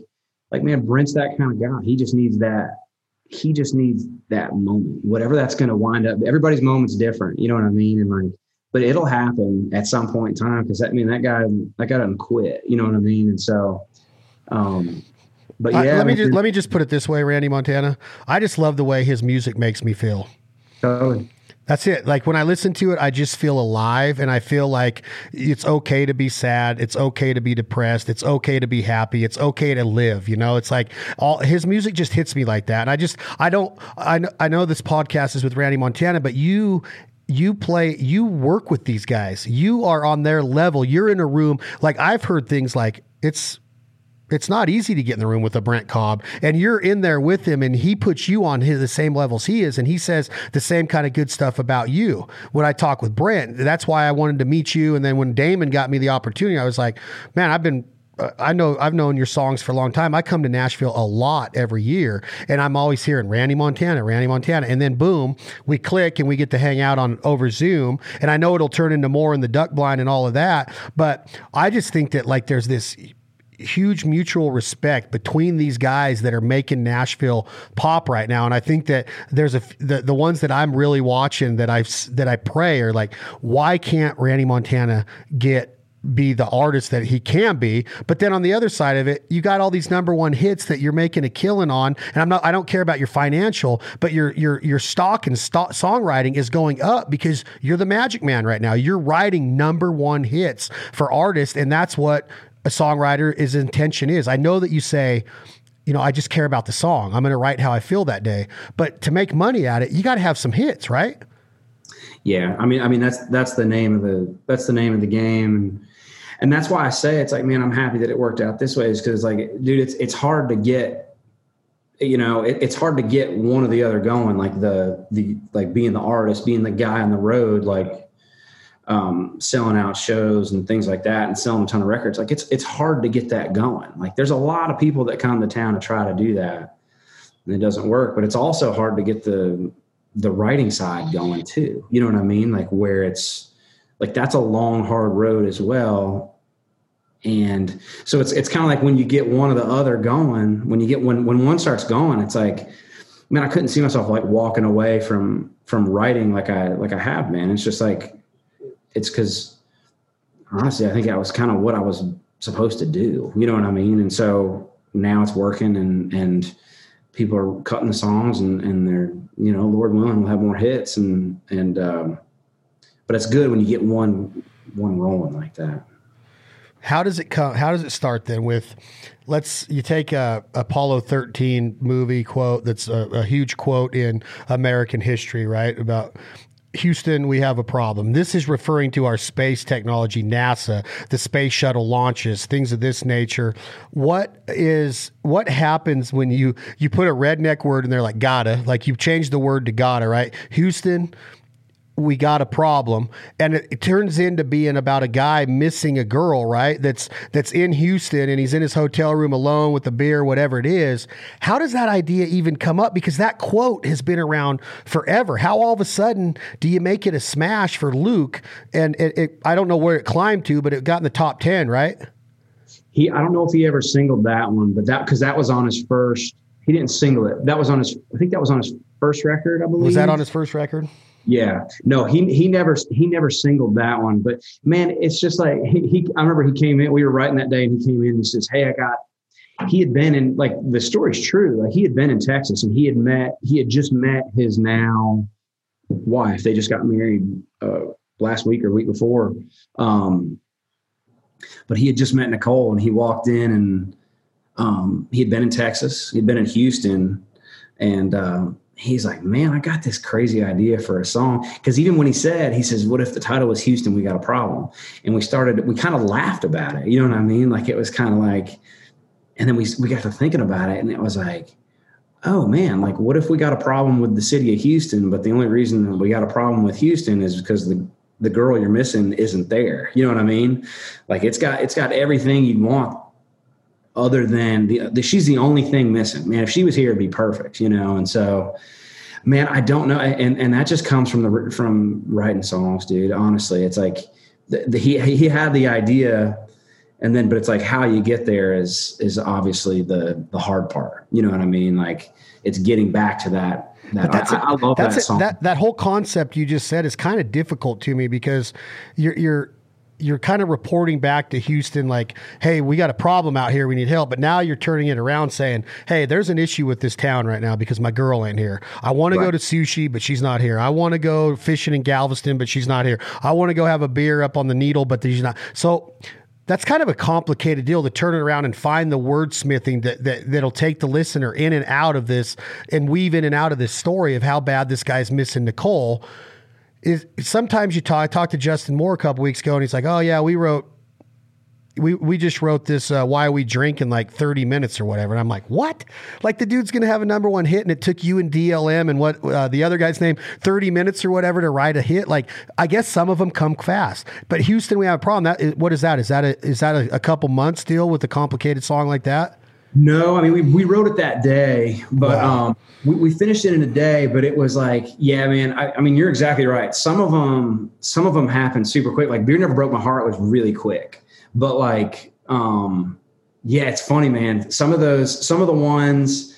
like man, Brent's that kind of guy. He just needs that he just needs that moment, whatever that's going to wind up. Everybody's moment's different. You know what I mean? And like, but it'll happen at some point in time. Cause I mean, that guy, that guy doesn't quit, you know what I mean? And so, um, but yeah, let me just, let me just put it this way, Randy Montana. I just love the way his music makes me feel. Totally. That's it. Like when I listen to it, I just feel alive and I feel like it's okay to be sad. It's okay to be depressed. It's okay to be happy. It's okay to live. You know, it's like all his music just hits me like that. And I just, I don't, I know, I know this podcast is with Randy Montana, but you you play you work with these guys you are on their level you're in a room like i've heard things like it's it's not easy to get in the room with a Brent Cobb, and you're in there with him, and he puts you on his, the same levels he is, and he says the same kind of good stuff about you. When I talk with Brent, that's why I wanted to meet you. And then when Damon got me the opportunity, I was like, man, I've been uh, I know I've known your songs for a long time. I come to Nashville a lot every year, and I'm always hearing Randy Montana, Randy Montana, and then boom, we click and we get to hang out on over Zoom. And I know it'll turn into more in the duck blind and all of that, but I just think that like there's this huge mutual respect between these guys that are making Nashville pop right now. And I think that there's a the, the ones that I'm really watching that I that I pray are like, why can't Randy Montana get be the artist that he can be. But then on the other side of it, you got all these number one hits that you're making a killing on. And I'm not, I don't care about your financial, but your your your stock and songwriting is going up because you're the magic man right now. You're writing number one hits for artists, and that's what a songwriter is intention is. I know that you say you know, I just care about the song. I'm going to write how I feel that day. But to make money at it, you got to have some hits, right? Yeah, I mean, I mean that's that's the name of the that's the name of the game, and, and that's why I say it's like, man, I'm happy that it worked out this way, is because like, dude, it's it's hard to get, you know, it, it's hard to get one or the other going, like the the like being the artist, being the guy on the road, like um, selling out shows and things like that and selling a ton of records. Like it's it's hard to get that going. Like there's a lot of people that come to town to try to do that. And it doesn't work. But it's also hard to get the the writing side going too. You know what I mean? Like where it's like that's a long, hard road as well. And so it's it's kind of like when you get one or the other going, when you get when when one starts going, it's like, man, I couldn't see myself like walking away from from writing like I like I have, man. It's just like it's because honestly, I think that was kind of what I was supposed to do. You know what I mean? And so now it's working and, and people are cutting the songs and, and they're, you know, Lord willing, we'll have more hits and, and, um, but it's good when you get one, one rolling like that. How does it come? How does it start then with, let's, you take a Apollo 13 movie quote. That's a, a huge quote in American history, right? About Houston, we have a problem. This is referring to our space technology, NASA, the space shuttle launches, things of this nature. What is what happens when you you put a redneck word in there like gotta, like you change the word to gotta, right? Houston, we got a problem. And it, it, turns into being about a guy missing a girl right? That's that's in houston and he's in his hotel room alone with a beer whatever it is. How does that idea even come up? Because that quote has been around forever. How all of a sudden do you make it a smash for luke? And it, it, i don't know where it climbed to but it got in the top 10 right? He i don't know if he ever singled that one but that because that was on his first he didn't single it. That was on his i think that was on his first record i believe was that on his first record yeah, no, he he never he never singled that one. But man, it's just like he, he I remember he came in. We were writing that day, and he came in and says, "Hey, I got." He had been in like the story's true. Like he had been in Texas, and he had met he had just met his now wife. They just got married uh, last week or week before. Um, but he had just met Nicole, and he walked in, and um, he had been in Texas. He'd been in Houston, and uh, he's like, man, I got this crazy idea for a song. Because even when he said, he says, what if the title was Houston, we got a problem? And we started, we kind of laughed about it. You know what I mean? Like it was kind of like, and then we, we got to thinking about it and it was like, oh man, like what if we got a problem with the city of Houston, but the only reason that we got a problem with Houston is because the, the girl you're missing isn't there. You know what I mean? Like it's got, it's got everything you'd want other than the, the, she's the only thing missing. Man, if she was here, it'd be perfect, you know. And so, man, I don't know, and and that just comes from the from writing songs, dude. Honestly, it's like the, the, he he had the idea, and then but it's like how you get there is is obviously the the hard part. You know what I mean? Like it's getting back to that that, that's I, I love that's that song. That that whole concept you just said is kind of difficult to me because you're you're you're kind of reporting back to Houston like, "Hey, we got a problem out here. We need help." But now you're turning it around saying, "Hey, there's an issue with this town right now because my girl ain't here. I want to go to sushi, but she's not here. I want to go fishing in Galveston, but she's not here. I want to go have a beer up on the Needle, but she's not." So that's kind of a complicated deal to turn it around and find the wordsmithing that, that that'll take the listener in and out of this and weave in and out of this story of how bad this guy's missing Nicole is sometimes you talk. I talked to Justin Moore a couple weeks ago, and he's like, "Oh yeah, we wrote." We, we just wrote this uh, why we drink in like 30 minutes or whatever. And i'm like what? Like the dude's gonna have a number one hit and it took you and dlm and what uh, the other guy's name 30 minutes or whatever to write a hit. Like i guess some of them come fast. But houston we have a problem. That is, what is that? Is that a is that a, a couple months deal with a complicated song like that no, I mean we, we wrote it that day, but wow. um, we, we finished it in a day. But it was like, yeah, man. I, I, mean, you're exactly right. Some of them, some of them happened super quick. Like beer never broke my heart was really quick, but like, um, yeah, it's funny, man. Some of those, some of the ones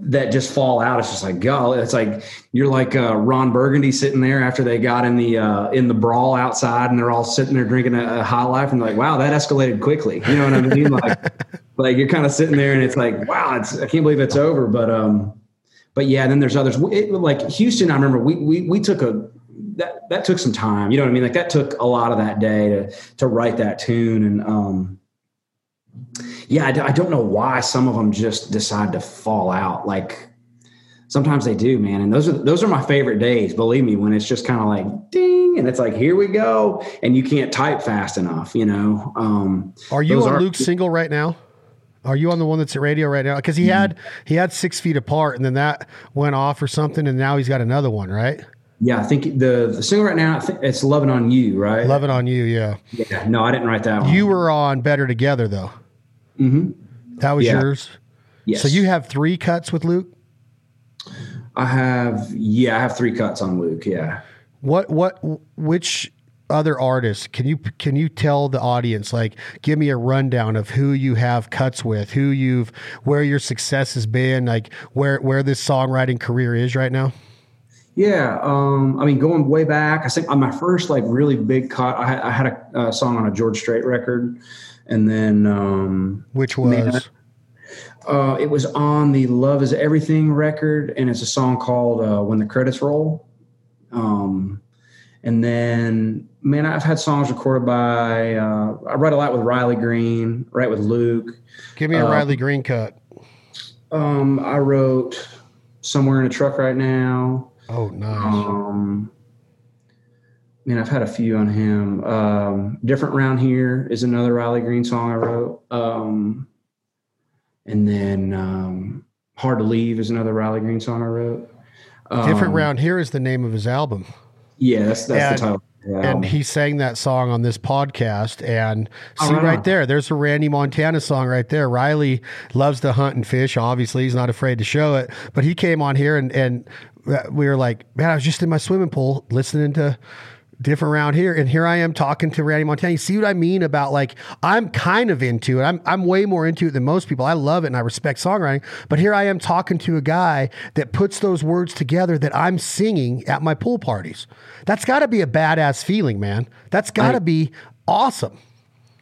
that just fall out. It's just like, God, it's like you're like uh, Ron Burgundy sitting there after they got in the uh, in the brawl outside, and they're all sitting there drinking a, a high life, and like, wow, that escalated quickly. You know what I mean? like, like you're kind of sitting there, and it's like, wow, it's I can't believe it's over. But um, but yeah, then there's others. It, like Houston, I remember we we we took a that that took some time. You know what I mean? Like that took a lot of that day to to write that tune, and um, yeah, I, I don't know why some of them just decide to fall out. Like sometimes they do, man. And those are those are my favorite days. Believe me, when it's just kind of like ding, and it's like here we go, and you can't type fast enough. You know. Um, are you on are, Luke's single right now? Are you on the one that's at radio right now? Because he mm-hmm. had he had six feet apart, and then that went off or something, and now he's got another one, right? Yeah, I think the the single right now it's "Loving on You," right? "Loving on You," yeah. Yeah, no, I didn't write that one. You were on "Better Together" though. Mm-hmm. That was yeah. yours. Yes. So you have three cuts with Luke. I have, yeah, I have three cuts on Luke. Yeah. What what which other artists can you can you tell the audience like give me a rundown of who you have cuts with who you've where your success has been like where where this songwriting career is right now yeah um, i mean going way back i think on my first like really big cut i had, I had a, a song on a george strait record and then um, which was? uh, it was on the love is everything record and it's a song called uh, when the credits roll. Um, and then man i've had songs recorded by uh, i write a lot with riley green write with luke. Give me a riley green cut. Um, i wrote somewhere in a truck right now. Oh nice. Um, mean, I've had a few on him. Um, Different Round Here is another Riley Green song I wrote. Um, and then um, Hard to Leave is another Riley Green song I wrote. Different um, Round Here is the name of his album. Yeah, that's, that's and, the title. Yeah. And he sang that song on this podcast. And see right. right there, there's a Randy Montana song right there. Riley loves to hunt and fish. Obviously, he's not afraid to show it. But he came on here and, and we were like, man, I was just in my swimming pool listening to different around here. And here I am talking to Randy Montana. You see what I mean about like I'm kind of into it. I'm I'm way more into it than most people. I love it and I respect songwriting. But here I am talking to a guy that puts those words together that I'm singing at my pool parties. That's got to be a badass feeling, man. That's got to be awesome.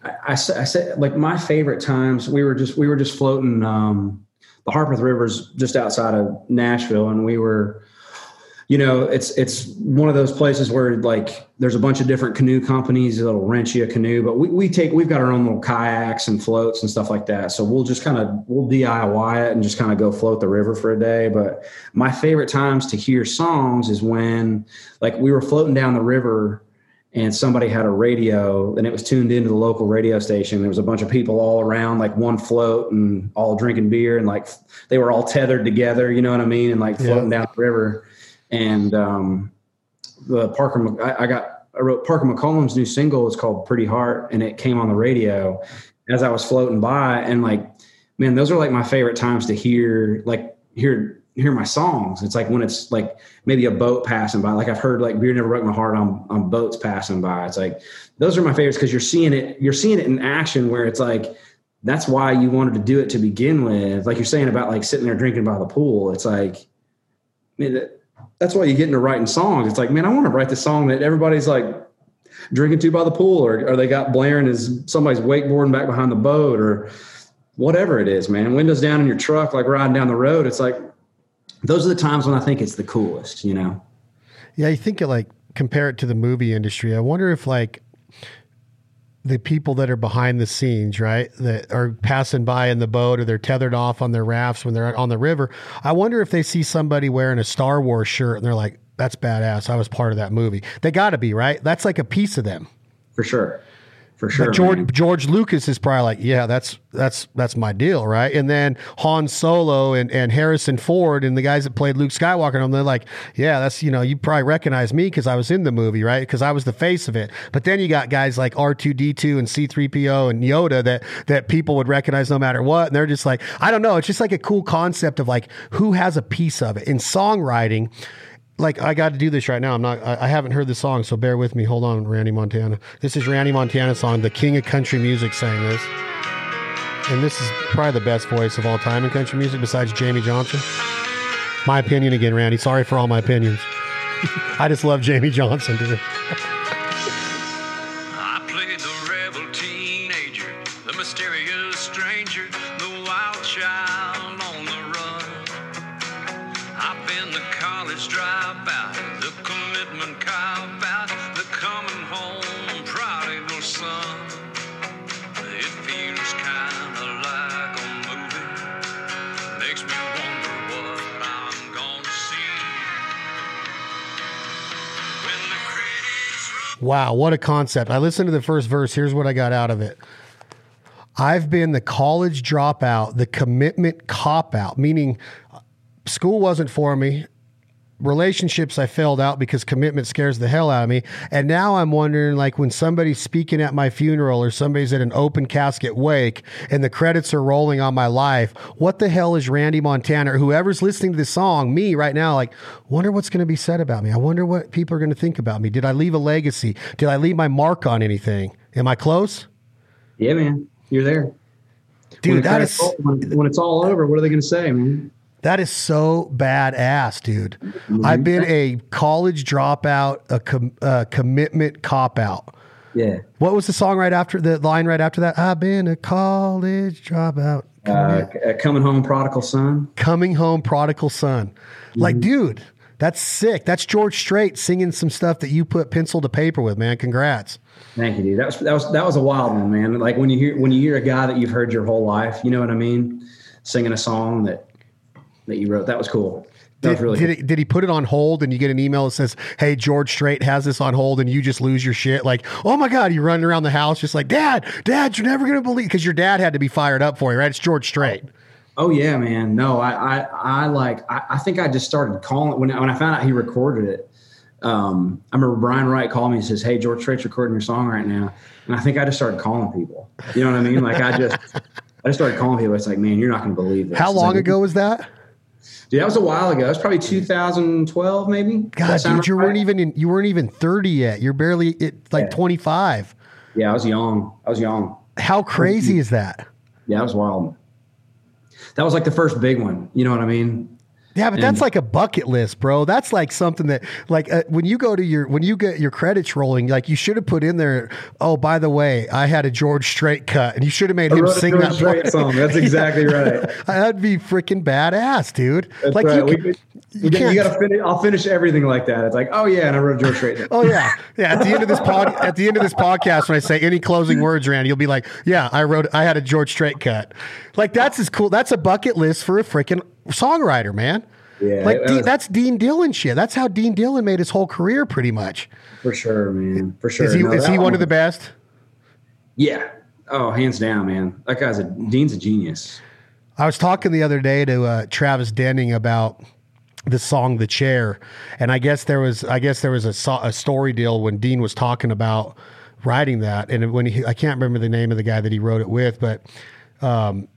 I, I, I said like my favorite times. We were just we were just floating um, the Harpeth Rivers just outside of Nashville, and we were you know, it's it's one of those places where like there's a bunch of different canoe companies that'll rent you a canoe, but we, we take we've got our own little kayaks and floats and stuff like that. So we'll just kind of we'll DIY it and just kind of go float the river for a day. But my favorite times to hear songs is when like we were floating down the river and somebody had a radio and it was tuned into the local radio station. There was a bunch of people all around, like one float and all drinking beer and like they were all tethered together, you know what I mean? And like floating yeah. down the river and um, the Parker I, I, got I wrote Parker McCollum's new single is called Pretty Heart, and it came on the radio as I was floating by, and like man, those are like my favorite times to hear like hear hear my songs. It's like when it's like maybe a boat passing by. Like I've heard like Beer Never Broke My Heart on on boats passing by. It's like those are my favorites because you're seeing it you're seeing it in action where it's like that's why you wanted to do it to begin with. Like you're saying about like sitting there drinking by the pool. It's like I mean, that's why you get into writing songs. It's like, man, I want to write the song that everybody's like drinking to by the pool, or, or they got blaring as somebody's wakeboarding back behind the boat, or whatever it is, man. Windows down in your truck, like riding down the road. It's like those are the times when I think it's the coolest, you know. Yeah, you think it like compare it to the movie industry. I wonder if like the people that are behind the scenes, right, that are passing by in the boat or they're tethered off on their rafts when they're on the river. I wonder if they see somebody wearing a Star Wars shirt and they're like, that's badass. I was part of that movie. They got to be, right? That's like a piece of them. For sure for sure. But George man. George Lucas is probably like, yeah, that's that's that's my deal, right? And then Han Solo and, and Harrison Ford and the guys that played Luke Skywalker, and they're like, yeah, that's you know, you probably recognize me because I was in the movie, right? Because I was the face of it. But then you got guys like R two D two and C three PO and Yoda that that people would recognize no matter what, and they're just like, I don't know, it's just like a cool concept of like who has a piece of it in songwriting like I got to do this right now. I'm not. I, I, haven't heard the song, so bear with me. Hold on, Randy Montana. This is Randy Montana's song. The King of Country Music sang this. and this is probably the best voice of all time in country music besides Jamey Johnson. My opinion again, Randy. Sorry for all my opinions. I just love Jamey Johnson, Wow, what a concept. I listened to the first verse. Here's what I got out of it. I've been the college dropout, the commitment cop out, meaning school wasn't for me. Relationships I failed out because commitment scares the hell out of me. And now I'm wondering like when somebody's speaking at my funeral or somebody's at an open casket wake and the credits are rolling on my life, what the hell is Randy Montana or whoever's listening to this song, me right now, like, wonder what's going to be said about me. I wonder what people are going to think about me. Did I leave a legacy? Did I leave my mark on anything? Am I close? Yeah, man, you're there. Dude, when, that roll- when, when it's all over, what are they going to say, man? That is so badass, dude. I've been a college dropout, a com, uh, commitment cop out. Yeah. What was the song right after the line right after that? I've been a college dropout, Uh, uh, coming home, prodigal son. coming home prodigal son. Like, dude, that's sick. That's George Strait singing some stuff that you put pencil to paper with, man. Congrats. Thank you, dude. That was that was that was a wild one, man. Like when you hear when you hear a guy that you've heard your whole life, you know what I mean, singing a song that that you wrote. That was cool. That Did, was really did, cool. he, did he put it on hold and you get an email that says, Hey, George Strait has this on hold and you just lose your shit? Like, oh my God, you're running around the house just like, Dad, Dad, you're never going to believe because your dad had to be fired up for you, right? It's George Strait. Oh yeah, man. No, I I, I like I, I think I just started calling when when I found out he recorded it. Um, I remember Brian Wright called me and says, "Hey, George Strait's recording your song right now," and I think I just started calling people. You know what I mean? Like I just I just started calling people. It's like, man, you're not going to believe this. How It's long like, ago was that? Dude, that was a while ago. It was probably 2012, maybe. God, dude, you right? weren't even in, you weren't even 30 yet. You're barely it, like Yeah. 25. Yeah, I was young. I was young. How crazy mm-hmm. is that? Yeah, that was wild. That was like the first big one. You know what I mean? Yeah, but that's And- like a bucket list, bro. That's like something that, like, uh, when you go to your when you get your credits rolling, like you should have put in there. Oh, by the way, I had a George Strait cut, and you should have made I him sing George that Strait song. That's exactly right. That'd be freaking badass, dude. That's like right. you, We can- could- you you, can't- got to finish. I'll finish everything like that. It's like, oh yeah, and I wrote George Strait. Oh yeah, yeah. At the end of this pod, at the end of this podcast, when I say any closing words, Randy, you'll be like, "Yeah, I wrote. I had a George Strait cut." Like that's as cool. That's a bucket list for a freaking songwriter, man. Yeah, like was- that's Dean Dillon shit. That's how Dean Dillon made his whole career, pretty much. for sure, man. For sure. Is he No, is he one of the best? Yeah. Oh, hands down, man. That guy's a Dean's a genius. I was talking the other day to uh, Travis Denning about the song "The Chair," and I guess there was I guess there was a, a story deal when Dean was talking about writing that, and when he I can't remember the name of the guy that he wrote it with, but um,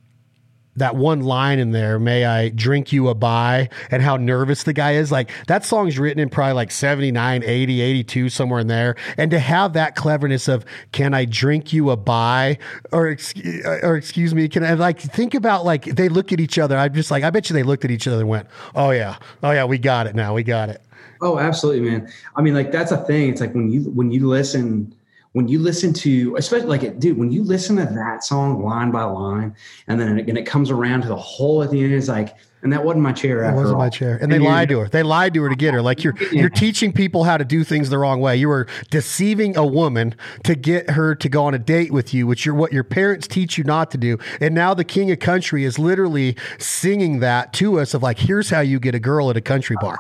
that one line in there, "May I drink you a bye," and how nervous the guy is. Like that song's written in probably like 79, 80, 82, somewhere in there, and to have that cleverness of "Can I drink you a bye?" or uh, or excuse me, can I like think about like they look at each other. I'm just like I bet you they looked at each other and went, "Oh yeah, oh yeah, we got it now, we got it." Oh, absolutely, man. I mean, like that's a thing. It's like when you when you listen when you listen to especially like it, dude, when you listen to that song line by line, and then it, and it comes around to the whole at the end, it's like, and that wasn't my chair. It After wasn't all. my chair, and they lied to her. They lied to her to get her. Like you're you're teaching people how to do things the wrong way. You were deceiving a woman to get her to go on a date with you, which you're what your parents teach you not to do. And now the king of country is literally singing that to us of like, here's how you get a girl at a country bar.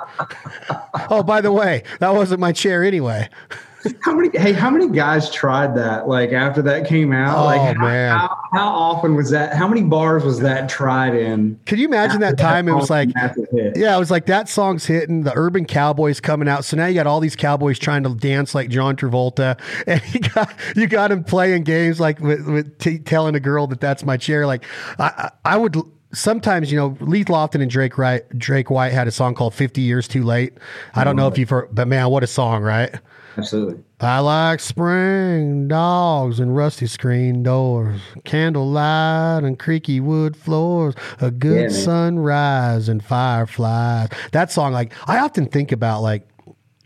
oh, by the way, that wasn't my chair anyway. How many? Hey, how many guys tried that? Like after that came out, Oh, like how, man. how, how often was that? How many bars was that tried in? Could you imagine that time? It was like. Yeah, it was like that song's hitting, the urban cowboys coming out. So now you got all these cowboys trying to dance like John Travolta, and you got you got him playing games like with, with t- telling a girl that that's my chair. Like I, I I would sometimes you know Leith Lofton and Drake Wright, Drake White had a song called 50 Years Too Late. I don't know if you've heard, but man, what a song, right? Absolutely. I like spring dogs and rusty screen doors, candlelight and creaky wood floors, a good Yeah, sunrise and fireflies. That song, like I often think about, like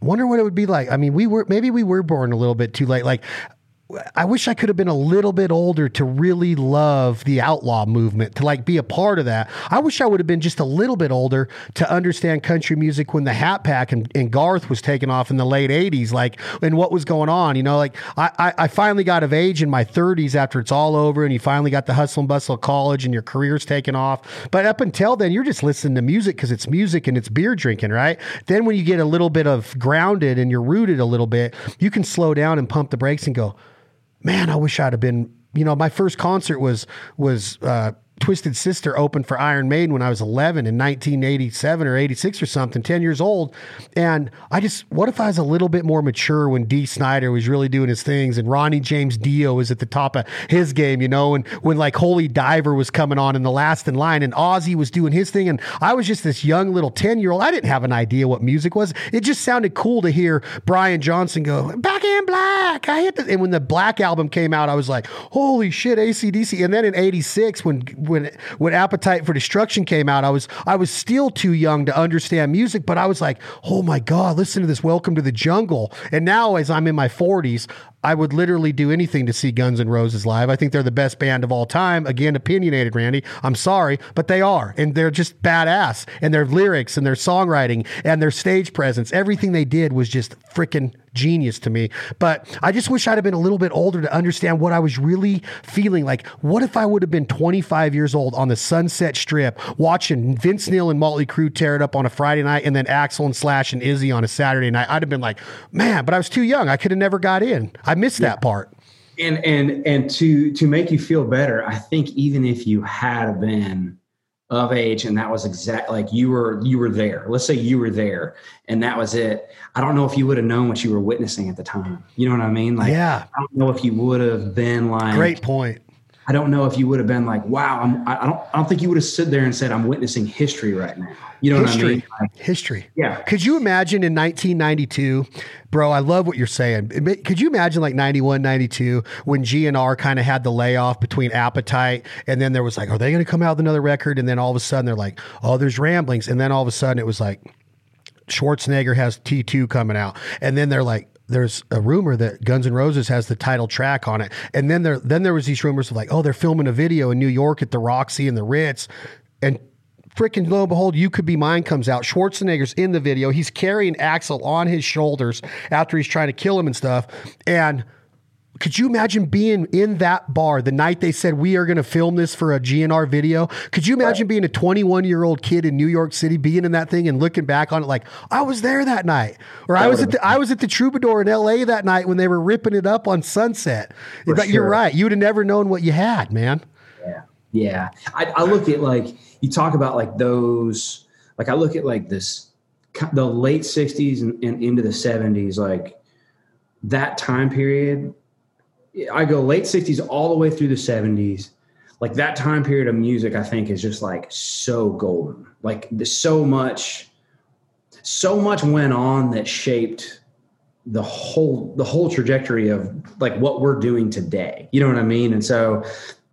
wonder what it would be like. I mean, we were maybe we were born a little bit too late. Like I wish I could have been a little bit older to really love the outlaw movement, to like be a part of that. I wish I would have been just a little bit older to understand country music when the Hat Pack and, and Garth was taking off in the late 80s, like, and what was going on. You know, like I, I, I finally got of age in my 30s after it's all over and you finally got the hustle and bustle of college and your career's taken off. But up until then, you're just listening to music because it's music and it's beer drinking, right? Then when you get a little bit of grounded and you're rooted a little bit, you can slow down and pump the brakes and go, man, I wish I'd have been. You know, my first concert was was uh, Twisted Sister opened for Iron Maiden when I was 11 in 1987 or 86 or something, 10 years old. And I just, what if I was a little bit more mature when Dee Snider was really doing his things and Ronnie James Dio was at the top of his game, you know, and when like Holy Diver was coming on in the last in line and Ozzy was doing his thing. And I was just this young little 10 year old. I didn't have an idea what music was. It just sounded cool to hear Brian Johnson go, back in black. I hit the, and when the Black album came out, I was like, holy shit, ACDC. And then in 86, when, when, when Appetite for Destruction came out, I was, I was still too young to understand music, but I was like, oh my God, listen to this Welcome to the Jungle. And now as I'm in my 40s, I would literally do anything to see Guns N' Roses live. I think they're the best band of all time. Again, opinionated, Randy. I'm sorry, but they are. And they're just badass. And their lyrics and their songwriting and their stage presence, everything they did was just freaking genius to me. But I just wish I'd have been a little bit older to understand what I was really feeling. Like, what if I would have been 25 years old on the Sunset Strip watching Vince Neil and Motley Crue tear it up on a Friday night and then Axl and Slash and Izzy on a Saturday night? I'd have been like, man, but I was too young. I could have never got in. I missed that part. and and and to to make you feel better i think even if you had been of age and that was exact like you were you were there let's say you were there and that was it i don't know if you would have known what you were witnessing at the time you know what i mean like Yeah. i don't know if you would have been like Great point. I don't know if you would have been like wow I'm, I, I don't i don't think you would have stood there and said i'm witnessing history right now you know what i History. mean Like, History. Yeah. Could you imagine in 1992, bro? I love what you're saying. Could you imagine like 91, 92 when GNR kind of had the layoff between Appetite and then there was like, are they going to come out with another record? And then all of a sudden they're like, oh, there's ramblings. And then all of a sudden it was like, Schwarzenegger has T2 coming out. And then they're like, there's a rumor that Guns N' Roses has the title track on it. And then there then there was these rumors of like, oh, they're filming a video in New York at the Roxy and the Ritz. And freaking lo and behold, You Could Be Mine comes out. Schwarzenegger's in the video. He's carrying Axl on his shoulders after he's trying to kill him and stuff. And could you imagine being in that bar the night they said we are going to film this for a GNR video? Could you imagine being a 21 year old kid in New York City, being in that thing and looking back on it like I was there that night, or I was at the I was at the Troubadour in L.A. that night when they were ripping it up on Sunset? but you're right, you would have never known what you had, man. Yeah. Yeah. I, I look at like, you talk about like those, like I look at like this, the late 60s and, and into the 70s, like that time period. I go late 60s all the way through the 70s. Like that time period of music, I think is just like so golden. Like there's so much, so much went on that shaped the whole the whole trajectory of like what we're doing today you know what i mean and so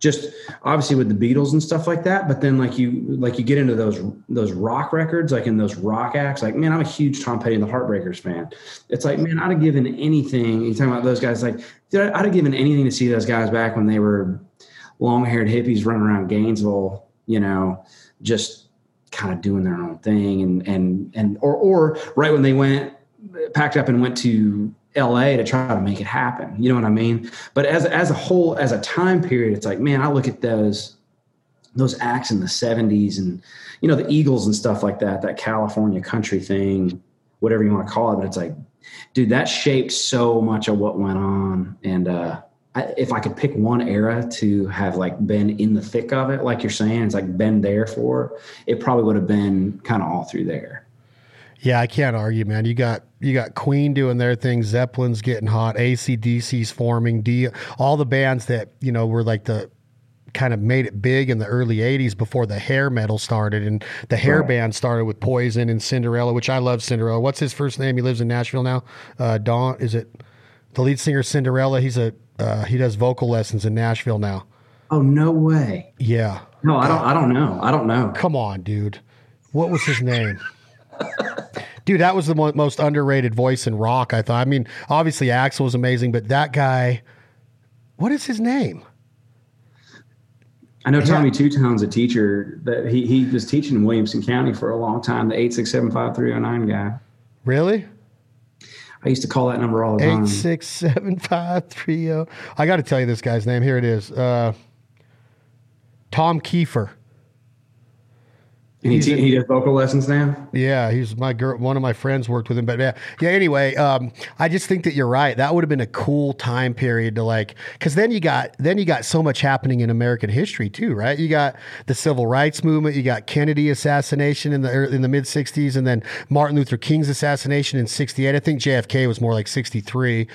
just obviously with the beatles and stuff like that but then like you like you get into those those rock records like in those rock acts like man i'm a huge tom petty and the heartbreakers fan. It's like man i'd have given anything you talking about those guys like dude, i'd have given anything to see those guys back when they were long-haired hippies running around gainesville you know just kind of doing their own thing and and and or or right when they went packed up and went to LA to try to make it happen. You know what I mean? But as as a whole, as a time period, it's like, man, I look at those those acts in the 70s and you know the Eagles and stuff like that, that California country thing, whatever you want to call it, but it's like, dude, that shaped so much of what went on. And uh I, if I could pick one era to have like been in the thick of it, like you're saying, it's like been there for, it probably would have been kind of all through there. Yeah, I can't argue, man. You got you got Queen doing their thing, Zeppelin's getting hot, ACDC's forming, D all the bands that, you know, were like the kind of made it big in the early 80s before the hair metal started and the hair Right. band started with Poison and Cinderella, which I love Cinderella. What's his first name? He lives in Nashville now. Uh, Don, is it the lead singer Cinderella? He's a uh, he does vocal lessons in Nashville now. Oh no way. Yeah. No, I don't. I don't know. I don't know. Come on, dude. What was his name? Dude, that was the mo- most underrated voice in rock, I thought. I mean, obviously Axl was amazing, but that guy, what is his name? I know Tommy Tutone's a teacher that he he was teaching in Williamson County for a long time. The eight six seven five three zero nine guy. Really? I used to call that number all the time. Eight six seven five three zero. I got to tell you this guy's name. Here it is. Uh, Tom Kiefer. And he, te- he does vocal lessons now. Yeah, he's my girl. One of my friends worked with him, but yeah, yeah. Anyway, um, I just think that you're right. That would have been a cool time period to like, because then you got then you got so much happening in American history too, right? You got the civil rights movement, you got Kennedy assassination in the in the mid '60s, and then Martin Luther King's assassination in '68. I think JFK was more like '63.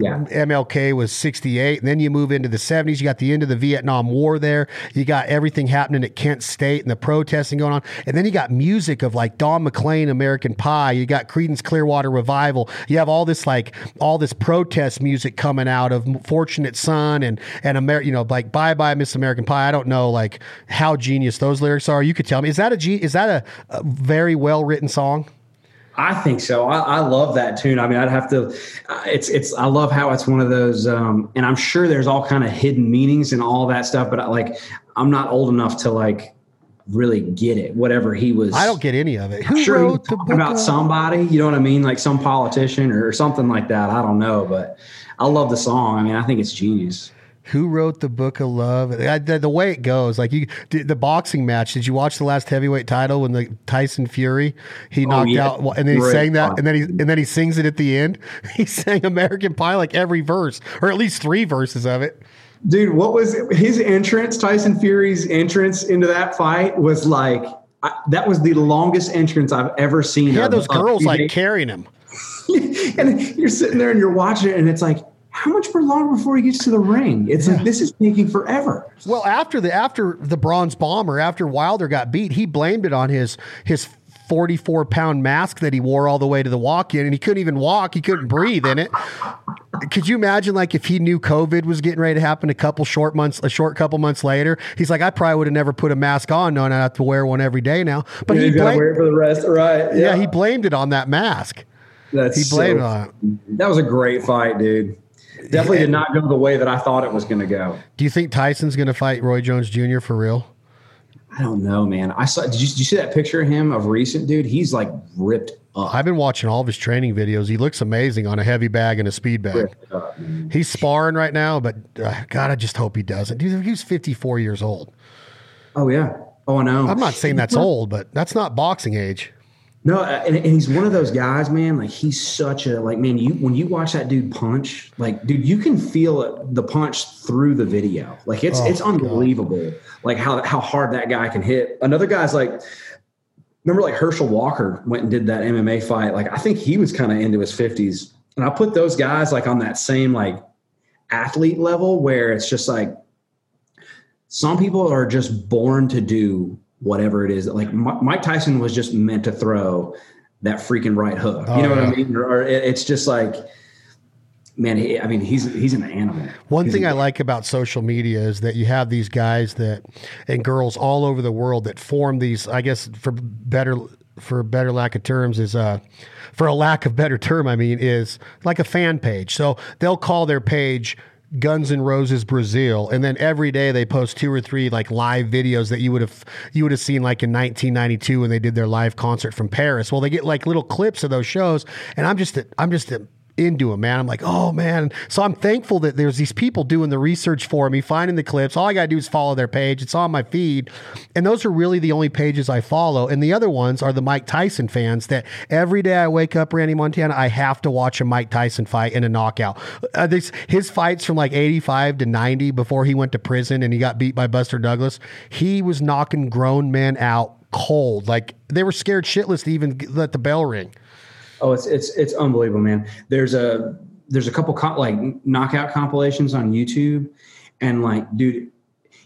Yeah. MLK was 68. And then you move into the 70s. You got the end of the Vietnam War there. You got everything happening at Kent State and the protesting going on. And then you got music of like Don McLean, American Pie. You got Creedence Clearwater Revival. You have all this like all this protest music coming out of Fortunate Son and and Amer- you know like Bye Bye Miss American Pie. I don't know like how genius those lyrics are. You could tell me. Is that a G- is that a, a very well written song? I think so. I, I love that tune. I mean, I'd have to. uh, It's it's. I love how it's one of those, um, and I'm sure there's all kind of hidden meanings and all that stuff. But I, like, I'm not old enough to like really get it. Whatever he was. I don't get any of it. Who sure wrote about somebody. You know what I mean? Like some politician or something like that. I don't know, but I love the song. I mean, I think it's genius. Who wrote the book of love? I, the, the way it goes, like you, the boxing match. Did you watch the last heavyweight title when the Tyson Fury he oh, knocked Oh, yeah. out, and then he Great sang that, and then he and then he sings it at the end. He sang American Pie like every verse, or at least three verses of it. Dude, what was his entrance? Tyson Fury's entrance into that fight was like I, that was the longest entrance I've ever seen. He had those girls like carrying him. and you're sitting there and you're watching it, and it's like, how much more longer before he gets to the ring? It's like this is taking forever. Well, after the after the Bronze Bomber, after Wilder got beat, he blamed it on his his. 44 pound mask that he wore all the way to the walk in, and he couldn't even walk. He couldn't breathe in it. Could you imagine, like, if he knew COVID was getting ready to happen a couple short months, a short couple months later? He's like, I probably would have never put a mask on, knowing I have to wear one every day now. But he, He's gotta blamed, wear it for the rest, right? yeah, he blamed it on that mask. That's He blamed it so- on it. That was a great fight, dude. Definitely did not go the way that I thought it was going to go. Do you think Tyson's going to fight Roy Jones Jr. for real? I don't know, man. I saw. Did you, did you see that picture of him of recent, dude? He's like ripped up. I've been watching all of his training videos. He looks amazing on a heavy bag and a speed bag. Up. He's sparring right now, but uh, God, I just hope he doesn't. Dude, he's 54 years old. Oh yeah. Oh I know. I'm not saying that's old, but that's not boxing age. No, uh, and, and he's one of those guys, man. Like he's such a like man. You when you watch that dude punch, like dude, you can feel it, the punch through the video. Like it's Oh, it's unbelievable. Like how how hard that guy can hit. Another guy's like, remember like Herschel Walker went and did that MMA fight. Like I think he was kind of into his fifties, and I put those guys like on that same like athlete level where it's just like some people are just born to do whatever it is. Like Mike Tyson was just meant to throw that freaking right hook. Oh, you know what. I mean? Or, or it's just like, man. He, I mean, he's he's an animal. One He's thing I like about social media is that you have these guys that and girls all over the world that form these. I guess for better for better lack of terms is uh for a lack of better term I mean is like a fan page. So they'll call their page Guns N' Roses Brazil, and then every day they post two or three like live videos that you would have you would have seen like in 1992 when they did their live concert from Paris. Well, they get like little clips of those shows, and I'm just I'm just into him, man. I'm like, oh man. So I'm thankful that there's these people doing the research for me, finding the clips. All I gotta do is follow their page. It's on my feed, and those are really the only pages I follow. And the other ones are the Mike Tyson fans that every day I wake up, Randy Montana, I have to watch a Mike Tyson fight and a knockout. Uh, this his fights from like 85 to 90 before he went to prison and he got beat by Buster Douglas. He was knocking grown men out cold. Like they were scared shitless to even let the bell ring. Oh, it's it's it's unbelievable, man. There's a there's a couple co- like knockout compilations on YouTube, and like, dude,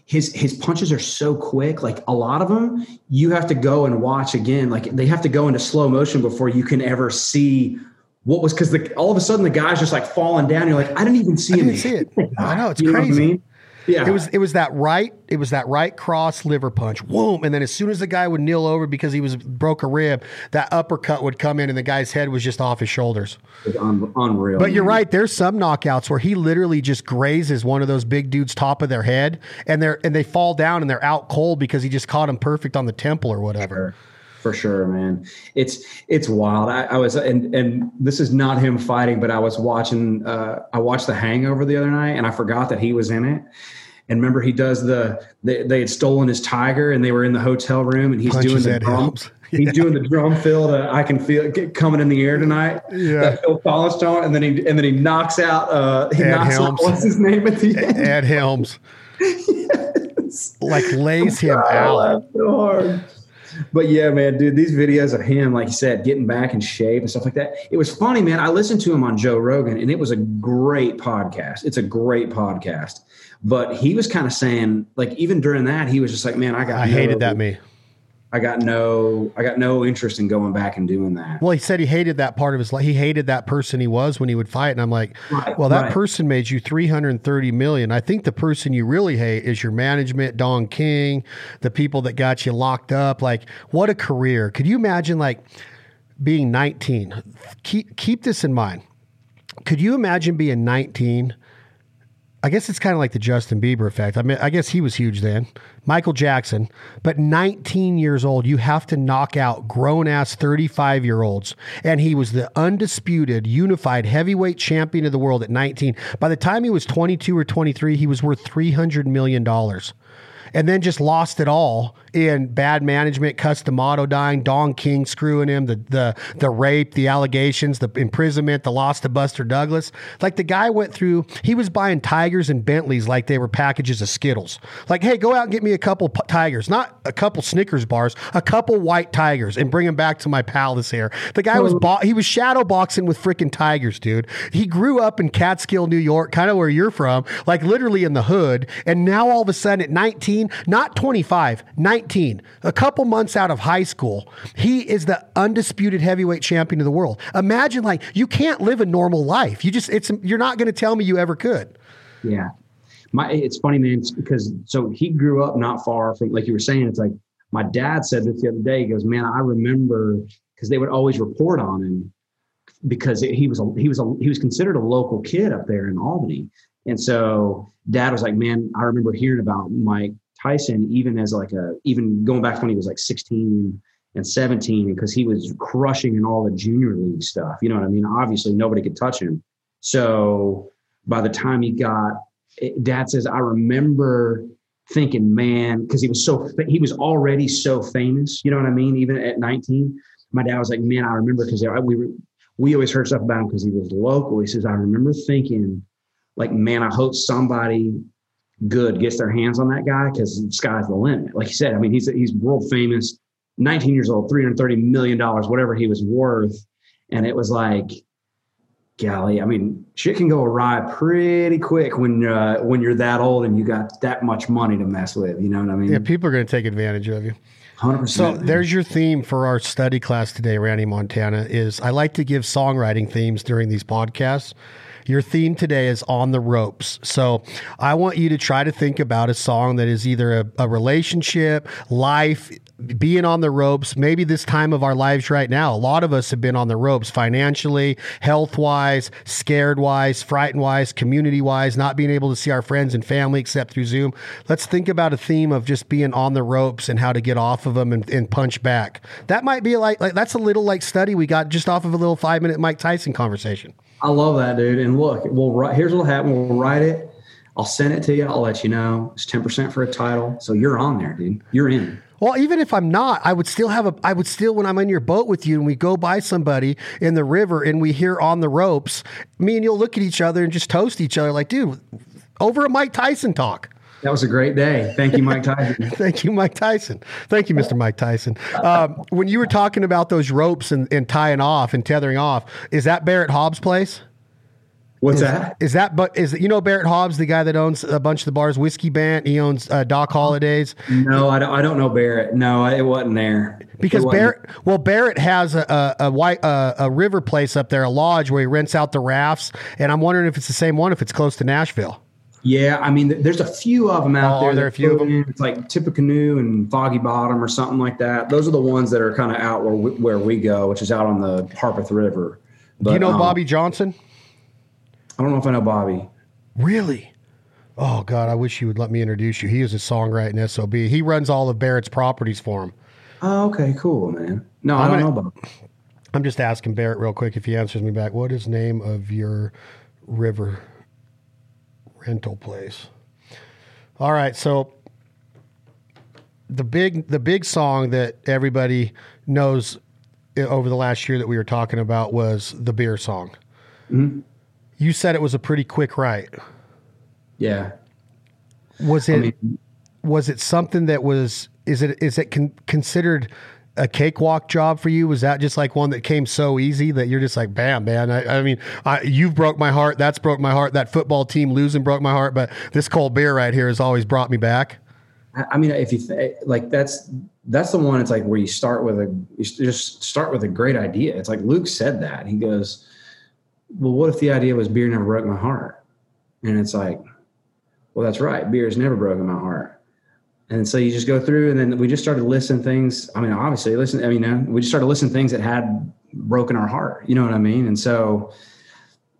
his his punches are so quick. Like a lot of them, you have to go and watch again. Like they have to go into slow motion before you can ever see what was because all of a sudden the guy's just like falling down. You're like, I didn't even see I him. see it. I know it's You know what I crazy. mean? Yeah, It was it was that right it was that right cross liver punch, whoom, and then as soon as the guy would kneel over because he was broke a rib, that uppercut would come in and the guy's head was just off his shoulders. It was un- unreal. But you're right. There's some knockouts where he literally just grazes one of those big dudes top of their head, and they're and they fall down and they're out cold because he just caught him perfect on the temple or whatever. For sure, man. It's it's wild. I, I was and and this is not him fighting, but I was watching. Uh, I watched The Hangover the other night, and I forgot that he was in it. And remember, he does the they, they had stolen his tiger, and they were in the hotel room, and he's Punches doing the Ed drum. Helms. He's doing the drum fill. To, I can feel it get- coming in the air tonight. Yeah. that Phil Collins tone, and then he and then he knocks out. Uh, he knocks Helms. out what's his name at the end. Ed Helms, like lays him I out. so hard. But yeah, man, dude, these videos of him, like you said, getting back in shape and stuff like that. It was funny, man. I listened to him on Joe Rogan, and it was a great podcast. It's a great podcast. But he was kind of saying, like, even during that, he was just like, man, I got I no- hated that me. I got no I got no interest in going back and doing that. Well, he said he hated that part of his life. He hated that person he was when he would fight, and I'm like, Right, well, that right. person made you 330 million. I think the person you really hate is your management, Don King, the people that got you locked up. Like, what a career! Could you imagine like being 19? Keep keep this in mind. Could you imagine being 19? I guess it's kind of like the Justin Bieber effect. I mean, I guess he was huge then. Michael Jackson, but 19 years old, you have to knock out grown ass 35 year olds. And he was the undisputed, unified heavyweight champion of the world at 19. By the time he was 22 or 23, he was worth $300 million. And then just lost it all in bad management, Cus D'Amato dying, Don King screwing him, the the the rape, the allegations, the imprisonment, the loss to Buster Douglas. Like the guy went through, he was buying tigers and Bentleys like they were packages of Skittles. Like, hey, go out and get me a couple p- tigers, not a couple Snickers bars, a couple white tigers, and bring them back to my palace here. The guy was bo- he was shadow boxing with freaking tigers, dude. He grew up in Catskill, New York, kind of where you're from, like literally in the hood, and now all of a sudden at 19, not 25, 19, a couple months out of high school, he is the undisputed heavyweight champion of the world. Imagine like you can't live a normal life. You just it's you're not going to tell me you ever could. Yeah. My it's funny, man, it's because so he grew up not far from like you were saying, it's like my dad said this the other day. He goes, Man, I remember because they would always report on him because he was a, he was a, he was considered a local kid up there in Albany. And so dad was like, Man, I remember hearing about Mike Tyson even as like a even going back when he was like 16 and 17 because he was crushing in all the junior league stuff. You know what I mean? Obviously nobody could touch him. So by the time he got eh, dad says i remember thinking man because he was so he was already so famous you know what i mean even at 19 my dad was like man i remember because we were we always heard stuff about him because he was local he says i remember thinking like man i hope somebody good gets their hands on that guy because the sky's the limit like you said i mean he's he's world famous 19 years old 330 million dollars whatever he was worth and it was like golly, I mean, shit can go awry pretty quick when uh, when you're that old and you got that much money to mess with. You know what I mean? Yeah, people are going to take advantage of you. 100%. So there's your theme for our study class today, Randy Montana. Is I like to give songwriting themes during these podcasts. Your theme today is on the ropes. So I want you to try to think about a song that is either a, a relationship, life, being on the ropes, maybe this time of our lives right now. A lot of us have been on the ropes financially, health wise, scared wise, frightened wise, community wise, not being able to see our friends and family except through Zoom. Let's think about a theme of just being on the ropes and how to get off of them and, and punch back. That might be like, like that's a little like study we got just off of a little five minute Mike Tyson conversation. I love that, dude. And look, we'll write. Here's what'll happen. We'll write it. I'll send it to you. I'll let you know. It's ten percent for a title, so you're on there, dude. You're in. Well, even if I'm not, I would still have a. I would still, when I'm in your boat with you and we go by somebody in the river and we hear on the ropes, me and you'll look at each other and just toast each other like, dude, over a Mike Tyson talk. That was a great day. Thank you, Mike Tyson. Thank you, Mike Tyson. Thank you, Mr. Mike Tyson. Um, when you were talking about those ropes and, and tying off and tethering off, is that Barrett Hobbs' place? What's is, that? Is that but is you know Barrett Hobbs, the guy that owns a bunch of the bars, Whiskey Bent? He owns uh, Doc Holliday's. No, I don't. I don't know Barrett. No, it wasn't there. Because wasn't. Barrett, well, Barrett has a a, a white uh, a river place up there, a lodge where he rents out the rafts, and I'm wondering if it's the same one, if it's close to Nashville. Yeah, I mean, there's a few of them out Oh, there. are there that a few of them. in. It's like Tippecanoe and Foggy Bottom or something like that. Those are the ones that are kind of out where we, where we go, which is out on the Harpeth River. But, Do you know um, Bobby Johnson? I don't know if I know Bobby. Really? Oh God, I wish you would let me introduce you. He is a songwriting SOB. He runs all of Barrett's properties for him. Oh, okay, cool, man. No, I I'm don't gonna- know Bobby. I'm just asking Barrett real quick if he answers me back. What is name of your river rental place? All right, so the big the big song that everybody knows eh, over the last year that we were talking about was the beer song. Mm-hmm. You said it was a pretty quick write. Yeah. Was it I mean, was it something that was is it is it con- considered a cakewalk job for you was that just like one that came so easy that you're just like bam man i, I mean I, you've broke my heart that's broke my heart that football team losing broke my heart but this cold beer right here has always brought me back I mean, if you th- like, that's that's the one. It's like where you start with a you just start with a great idea. It's like Luke said that he goes, "Well, what if the idea was beer never broke my heart?" And it's like, well, that's right. Beer has never broken my heart. And so you just go through, and then we just started listing things. I mean, obviously, listen. I mean, uh, we just started listing things that had broken our heart. You know what I mean? And so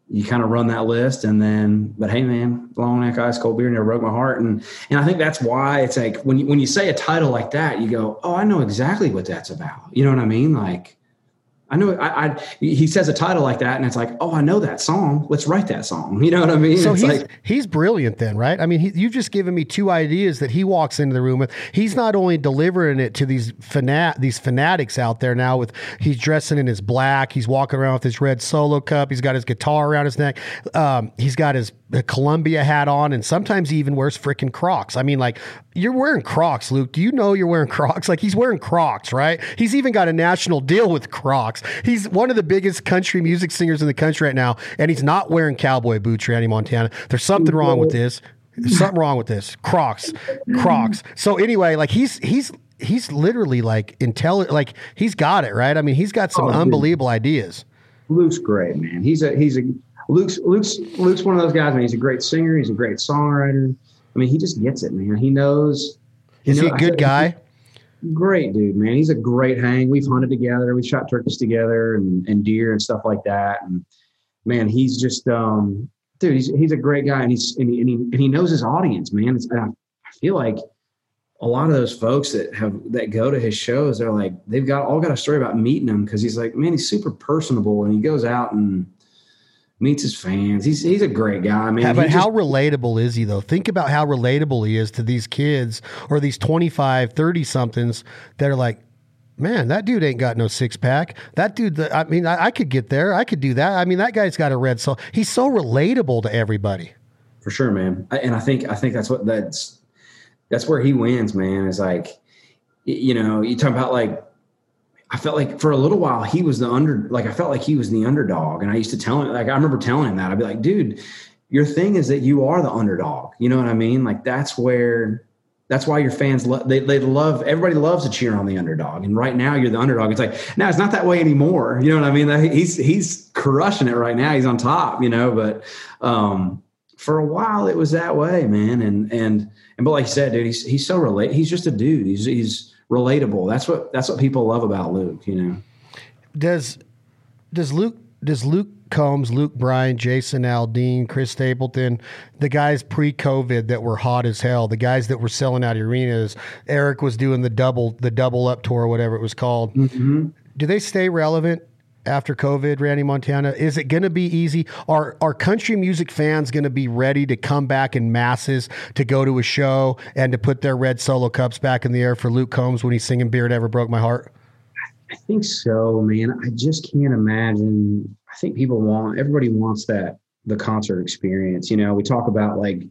you kind of run that list, and then, but hey, man, long neck ice cold beer never broke my heart. And and I think that's why it's like when you when you say a title like that, you go, oh, I know exactly what that's about. You know what I mean? Like. I know I, I he says a title like that and it's like, oh, I know that song. Let's write that song. You know what I mean? so it's he's like he's brilliant then right i mean he, you've just given me two ideas that he walks into the room with he's not only delivering it to these fanat these fanatics out there now with he's dressing in his black he's walking around with his red solo cup he's got his guitar around his neck um, he's got his uh, columbia hat on and sometimes he even wears freaking crocs. I mean like you're wearing crocs luke. Do you know you're wearing crocs? Like he's wearing crocs right? He's even got a national deal with crocs. He's one of the biggest country music singers in the country right now and he's not wearing cowboy boots randy montana. There's something wrong with this. There's something wrong with this. Crocs crocs. So anyway like he's he's he's literally like intelligent like he's got it right? I mean he's got some Oh, dude. unbelievable ideas. Luke's great, man. He's a he's a Luke's Luke's Luke's one of those guys, man. He's a great singer. He's a great songwriter. I mean, he just gets it, man. He knows. is he know- a good guy Great dude, man. He's a great hang. We've hunted together. We've shot turkeys together and, and deer and stuff like that. And man, he's just um, dude. He's he's a great guy, and he's and he, and he, and he knows his audience, man. It's, I, I feel like a lot of those folks that have that go to his shows, they're like they've got all got a story about meeting him because he's like, man, he's super personable, and he goes out and meets his fans. He's he's a great guy, man. Yeah, but just- how relatable is he though? Think about how relatable he is to these kids or these 25, 30 somethings that are like, man, that dude ain't got no six pack. That dude, I mean, I, I could get there. I could do that. I mean, that guy's got a red soul. He's so relatable to everybody. for sure, man. And I think I think that's what that's that's where he wins, man. Is like, you know, you talk about like. I felt like for a little while he was the under, like I felt like he was the underdog, and I used to tell him, like I remember telling him that I'd be like, dude, your thing is that you are the underdog. You know what I mean? Like that's where, that's why your fans love. They they love everybody loves to cheer on the underdog, and right now you're the underdog. It's like now it's not that way anymore. You know what I mean? He's he's crushing it right now. He's on top. You know, but um, for a while it was that way, man. And and and but like you said, dude, he's he's so relate. He's just a dude. He's he's relatable. That's what that's what people love about Luke. You know. Does does Luke does Luke Combs, Luke Bryan, Jason Aldean, Chris Stapleton, the guys pre-COVID that were hot as hell, the guys that were selling out arenas. Eric was doing the double the double up tour, whatever it was called. Mm-hmm. Do they stay relevant after COVID, Randy Montana? Is it going to be easy? Are are country music fans going to be ready to come back in masses to go to a show and to put their red solo cups back in the air for Luke Combs when he's singing "Beer Never Broke My Heart"? I think so, man. I just can't imagine. I think people want everybody wants that the concert experience. You know, we talk about like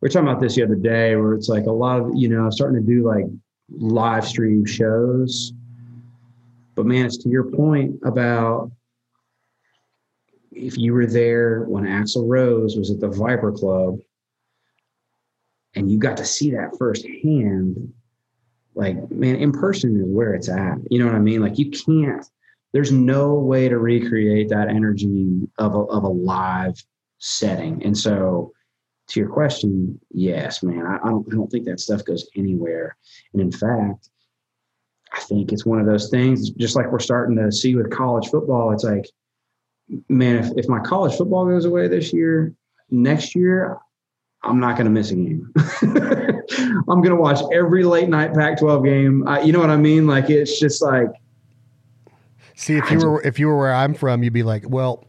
we are talking about this the other day, where it's like a lot of you know starting to do like live stream shows. But man, it's to your point about if you were there when Axl Rose was at the Viper Club and you got to see that firsthand, like, man, in person is where it's at. You know what I mean? Like, you can't, there's no way to recreate that energy of a, of a live setting. And so, to your question, yes, man, I, I don't, I don't think that stuff goes anywhere. And in fact, I think it's one of those things, just like we're starting to see with college football. It's like, man, if, if my college football goes away this year, next year, I'm not going to miss a game. I'm going to watch every late night Pac 12 game. Uh, you know what I mean? Like, it's just like. See, if you were if you were where I'm from, you'd be like, well,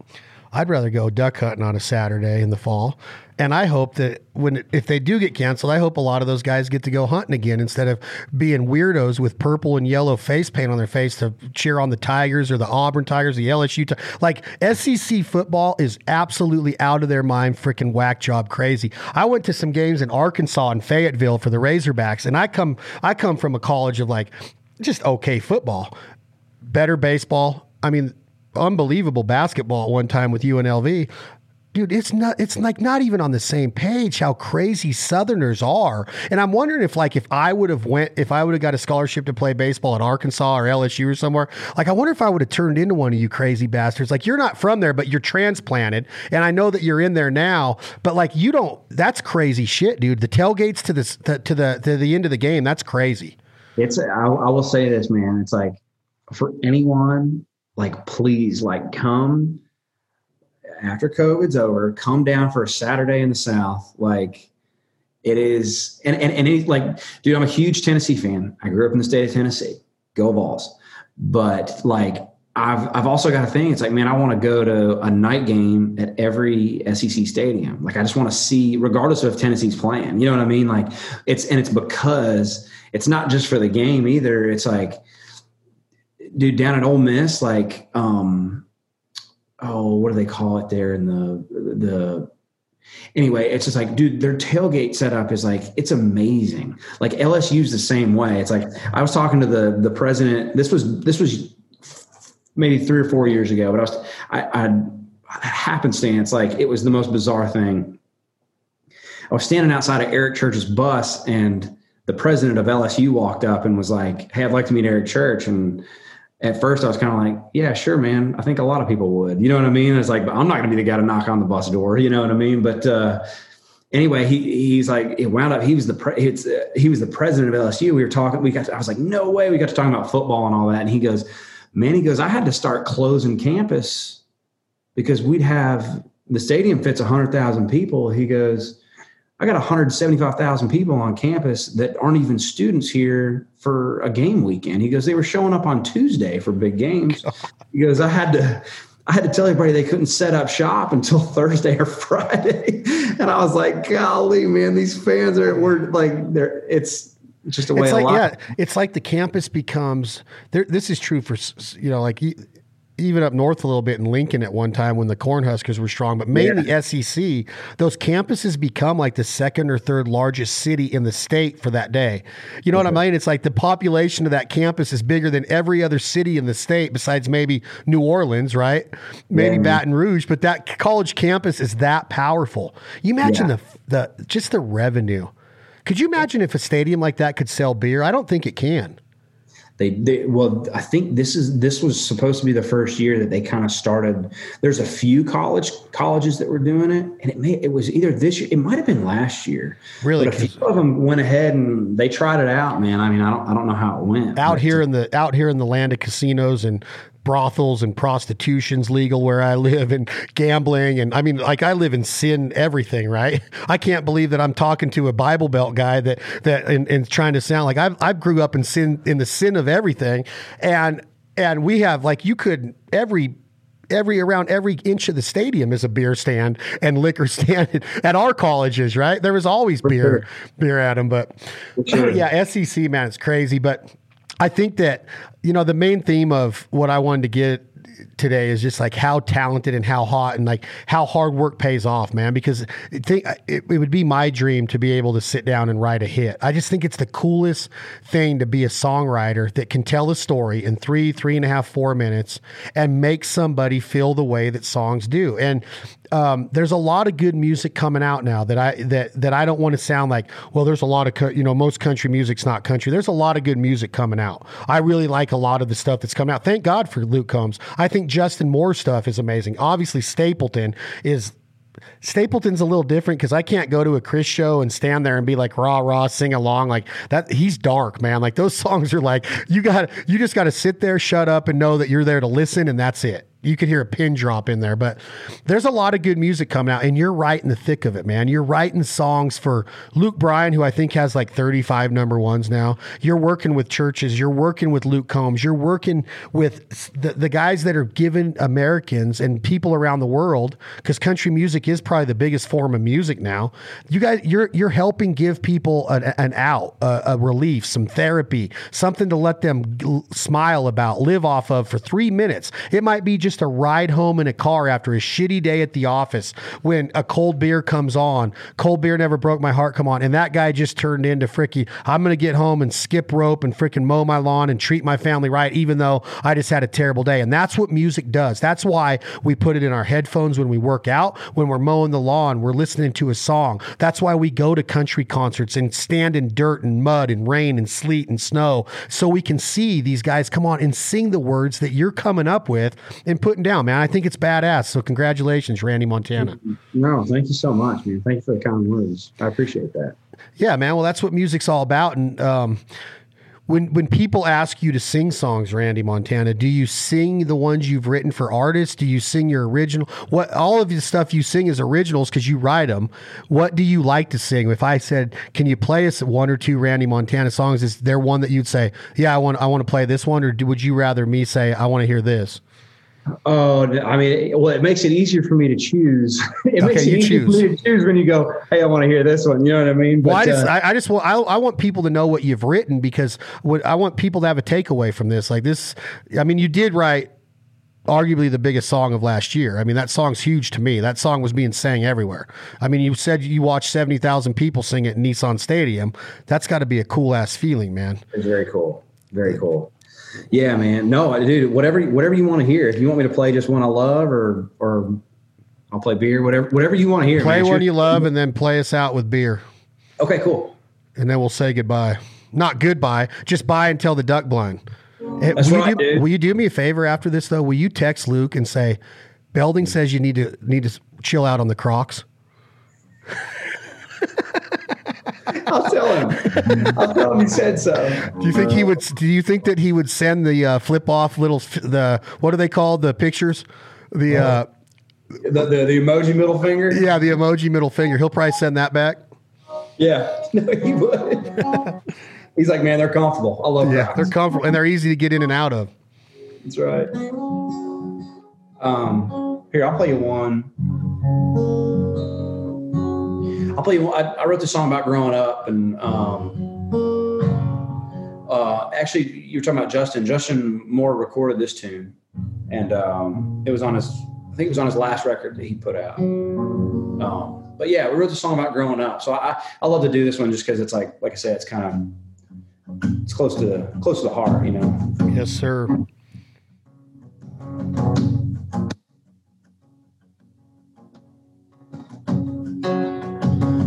I'd rather go duck hunting on a Saturday in the fall and I hope that when if they do get canceled, I hope a lot of those guys get to go hunting again instead of being weirdos with purple and yellow face paint on their face to cheer on the Tigers or the Auburn Tigers, the LSU. T- like SEC football is absolutely out of their mind, freaking whack job crazy. I went to some games in Arkansas and Fayetteville for the Razorbacks, and I come I come from a college of like just okay football, better baseball. I mean, unbelievable basketball one time with UNLV dude, it's not it's like not even on the same page how crazy Southerners are. And I'm wondering if like if I would have went if I would have got a scholarship to play baseball at Arkansas or LSU or somewhere, like I wonder if I would have turned into one of you crazy bastards. Like you're not from there, but you're transplanted, and I know that you're in there now, but like you don't. That's crazy shit, dude. The tailgates to the to the to the end of the game. That's crazy. It's I, I will say this, man. It's like for anyone, like please, like come after COVID's over, come down for a Saturday in the South. Like it is, and and and it, like, dude, I'm a huge Tennessee fan. I grew up in the state of Tennessee. Go Vols! But like, I've I've also got a thing. It's like, man, I want to go to a night game at every SEC stadium. Like, I just want to see, regardless of Tennessee's playing. You know what I mean? Like, it's and it's because it's not just for the game either. It's like, dude, down at Ole Miss, like, um, oh, what do they call it there in the the anyway, it's just like, dude, their tailgate setup is like, it's amazing. Like LSU's the same way. It's like I was talking to the the president. This was this was maybe three or four years ago, but I was I, I happenstance like it was the most bizarre thing. I was standing outside of Eric Church's bus, and the president of LSU walked up and was like, "Hey, I'd like to meet Eric Church." And at first I was kind of like, yeah, sure, man. I think a lot of people would, you know what I mean? It's like, but I'm not going to be the guy to knock on the bus door, you know what I mean? But, uh, anyway, he, he's like, it wound up, he was the, pre- it's, uh, he was the president of LSU. We were talking, we got, to, I was like, no way. We got to talking about football and all that. And he goes, man, he goes, I had to start closing campus because we'd have, the stadium fits a hundred thousand people. He goes, I got 175,000 people on campus that aren't even students here for a game weekend. He goes, they were showing up on Tuesday for big games. He goes, I had to, I had to tell everybody they couldn't set up shop until Thursday or Friday. And I was like, golly, man, these fans are, we're like, they're, it's, just a way it's like, yeah, it's like the campus becomes there. This is true for, you know, like even up north a little bit in Lincoln at one time when the Cornhuskers were strong, but mainly yeah. SEC, those campuses become like the second or third largest city in the state for that day. You know mm-hmm. what I mean? It's like the population of that campus is bigger than every other city in the state besides maybe New Orleans, right? Maybe yeah. Baton Rouge, but that college campus is that powerful. You imagine yeah. the the just the revenue. Could you imagine if a stadium like that could sell beer? I don't think it can. They, they well, I think this is this was supposed to be the first year that they kind of started. There's a few college colleges that were doing it, and it may it was either this year, it might have been last year. Really, but a few of them went ahead and they tried it out. Man, I mean, I don't I don't know how it went. Out here in the out here in the land of casinos and brothels and prostitution's legal where I live and gambling and I mean like I live in sin everything right I can't believe that I'm talking to a Bible Belt guy that that and, and trying to sound like I've, I've grew up in sin in the sin of everything and and we have like you could every every around every inch of the stadium is a beer stand and liquor stand at our colleges, right? There was always For beer, sure. beer at them, but sure. yeah, SEC man, it's crazy. But I think that you know the main theme of what I wanted to get today is just like how talented and how hot and like how hard work pays off, man. Because think it, it would be my dream to be able to sit down and write a hit. I just think it's the coolest thing to be a songwriter that can tell a story in three, three and a half, four minutes and make somebody feel the way that songs do. And um, there's a lot of good music coming out now that I that that I don't want to sound like. Well, there's a lot of co- you know most country music's not country. There's a lot of good music coming out. I really like a lot of the stuff that's coming out. Thank God for Luke Combs. I think Justin Moore's stuff is amazing. Obviously, Stapleton is Stapleton's a little different because I can't go to a Chris show and stand there and be like rah rah sing along like that. He's dark, man. Like those songs are like you got you just got to sit there, shut up, and know that you're there to listen, and that's it you could hear a pin drop in there, but there's a lot of good music coming out, and you're right in the thick of it, man. You're writing songs for Luke Bryan, who I think has like 35 number ones now. You're working with churches. You're working with Luke Combs. You're working with the, the guys that are giving Americans and people around the world, because country music is probably the biggest form of music now. You guys, you're you're helping give people an, an out, a, a relief, some therapy, something to let them smile about, live off of for three minutes. It might be just a ride home in a car after a shitty day at the office when a cold beer comes on. Cold beer never broke my heart. Come on, and that guy just turned into fricky. I'm gonna get home and skip rope and freaking mow my lawn and treat my family right, even though I just had a terrible day. And that's what music does. That's why we put it in our headphones when we work out, when we're mowing the lawn, we're listening to a song. That's why we go to country concerts and stand in dirt and mud and rain and sleet and snow so we can see these guys come on and sing the words that you're coming up with and putting down, man. I think it's badass. So congratulations, Randy Montana. No, thank you so much, man. Thank you for the kind words. I appreciate that. Yeah, man. Well, that's what music's all about. And um, when when people ask you to sing songs, Randy Montana, do you sing the ones you've written for artists? Do you sing your original? What all of the stuff you sing is originals because you write them. What do you like to sing? If I said, "Can you play us one or two Randy Montana songs?" Is there one that you'd say, "Yeah, I want I want to play this one," or do, would you rather me say, "I want to hear this"? Oh, I mean, well, it makes it easier for me to choose. it Okay, makes it you easier choose. for me to choose when you go, "Hey, I want to hear this one." You know what I mean? But, Well, I just, uh, I, I just want, I, I want people to know what you've written because what I want people to have a takeaway from this. Like this, I mean, you did write arguably the biggest song of last year. I mean, that song's huge to me. That song was being sang everywhere. I mean, you said you watched 70,000 people sing it in Nissan Stadium. That's got to be a cool ass feeling, man. It's very cool. Very cool. Yeah, man. No, dude. Whatever, whatever you want to hear. If you want me to play just one I love, or or I'll play beer. Whatever, whatever you want to hear. Play man. one you love and then play us out with beer. Okay, cool. And then we'll say goodbye. Not goodbye, just bye until the duck blind. Eh, That's will, right, you do, dude. will you do me a favor after this though? Will you text Luke and say, Belding says you need to need to chill out on the Crocs? I'll tell him. I'll tell him he said so. Do you think he would? Do you think that he would send the uh, flip off little the what are they called the pictures? The uh, The, the the emoji middle finger. yeah, the emoji middle finger. He'll probably send that back. Yeah. No, he would. He's like, man, they're comfortable. I love Yeah, that. they're comfortable and they're easy to get in and out of. That's right. Um, here, I'll play you one. I'll play you. I, I wrote this song about growing up, and um, uh, actually, you were talking about Justin. Justin Moore recorded this tune, and um, it was on his. I think it was on his last record that he put out. Um, but yeah, we wrote the song about growing up. So I, I love to do this one just because it's like, like I said, it's kind of, it's close to close to the heart, you know. Yes, sir.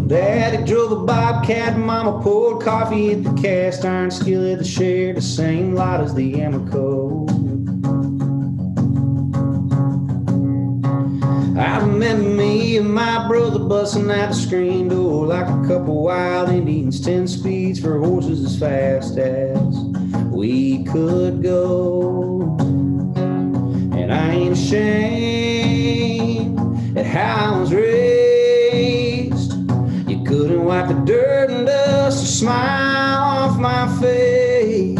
Daddy drove a bobcat, Mama poured coffee at the cast iron skillet that shared the same lot as the Amoco. I remember me and my brother busting out the screen door like a couple wild Indians, ten speeds for horses as fast as we could go. And I ain't ashamed at how I was raised. Couldn't wipe the dirt and dust or smile off my face.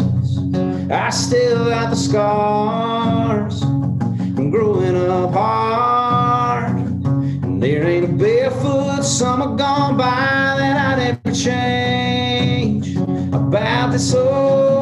I still got the scars from growing up hard. And there ain't a barefoot summer gone by that I'd ever change about this old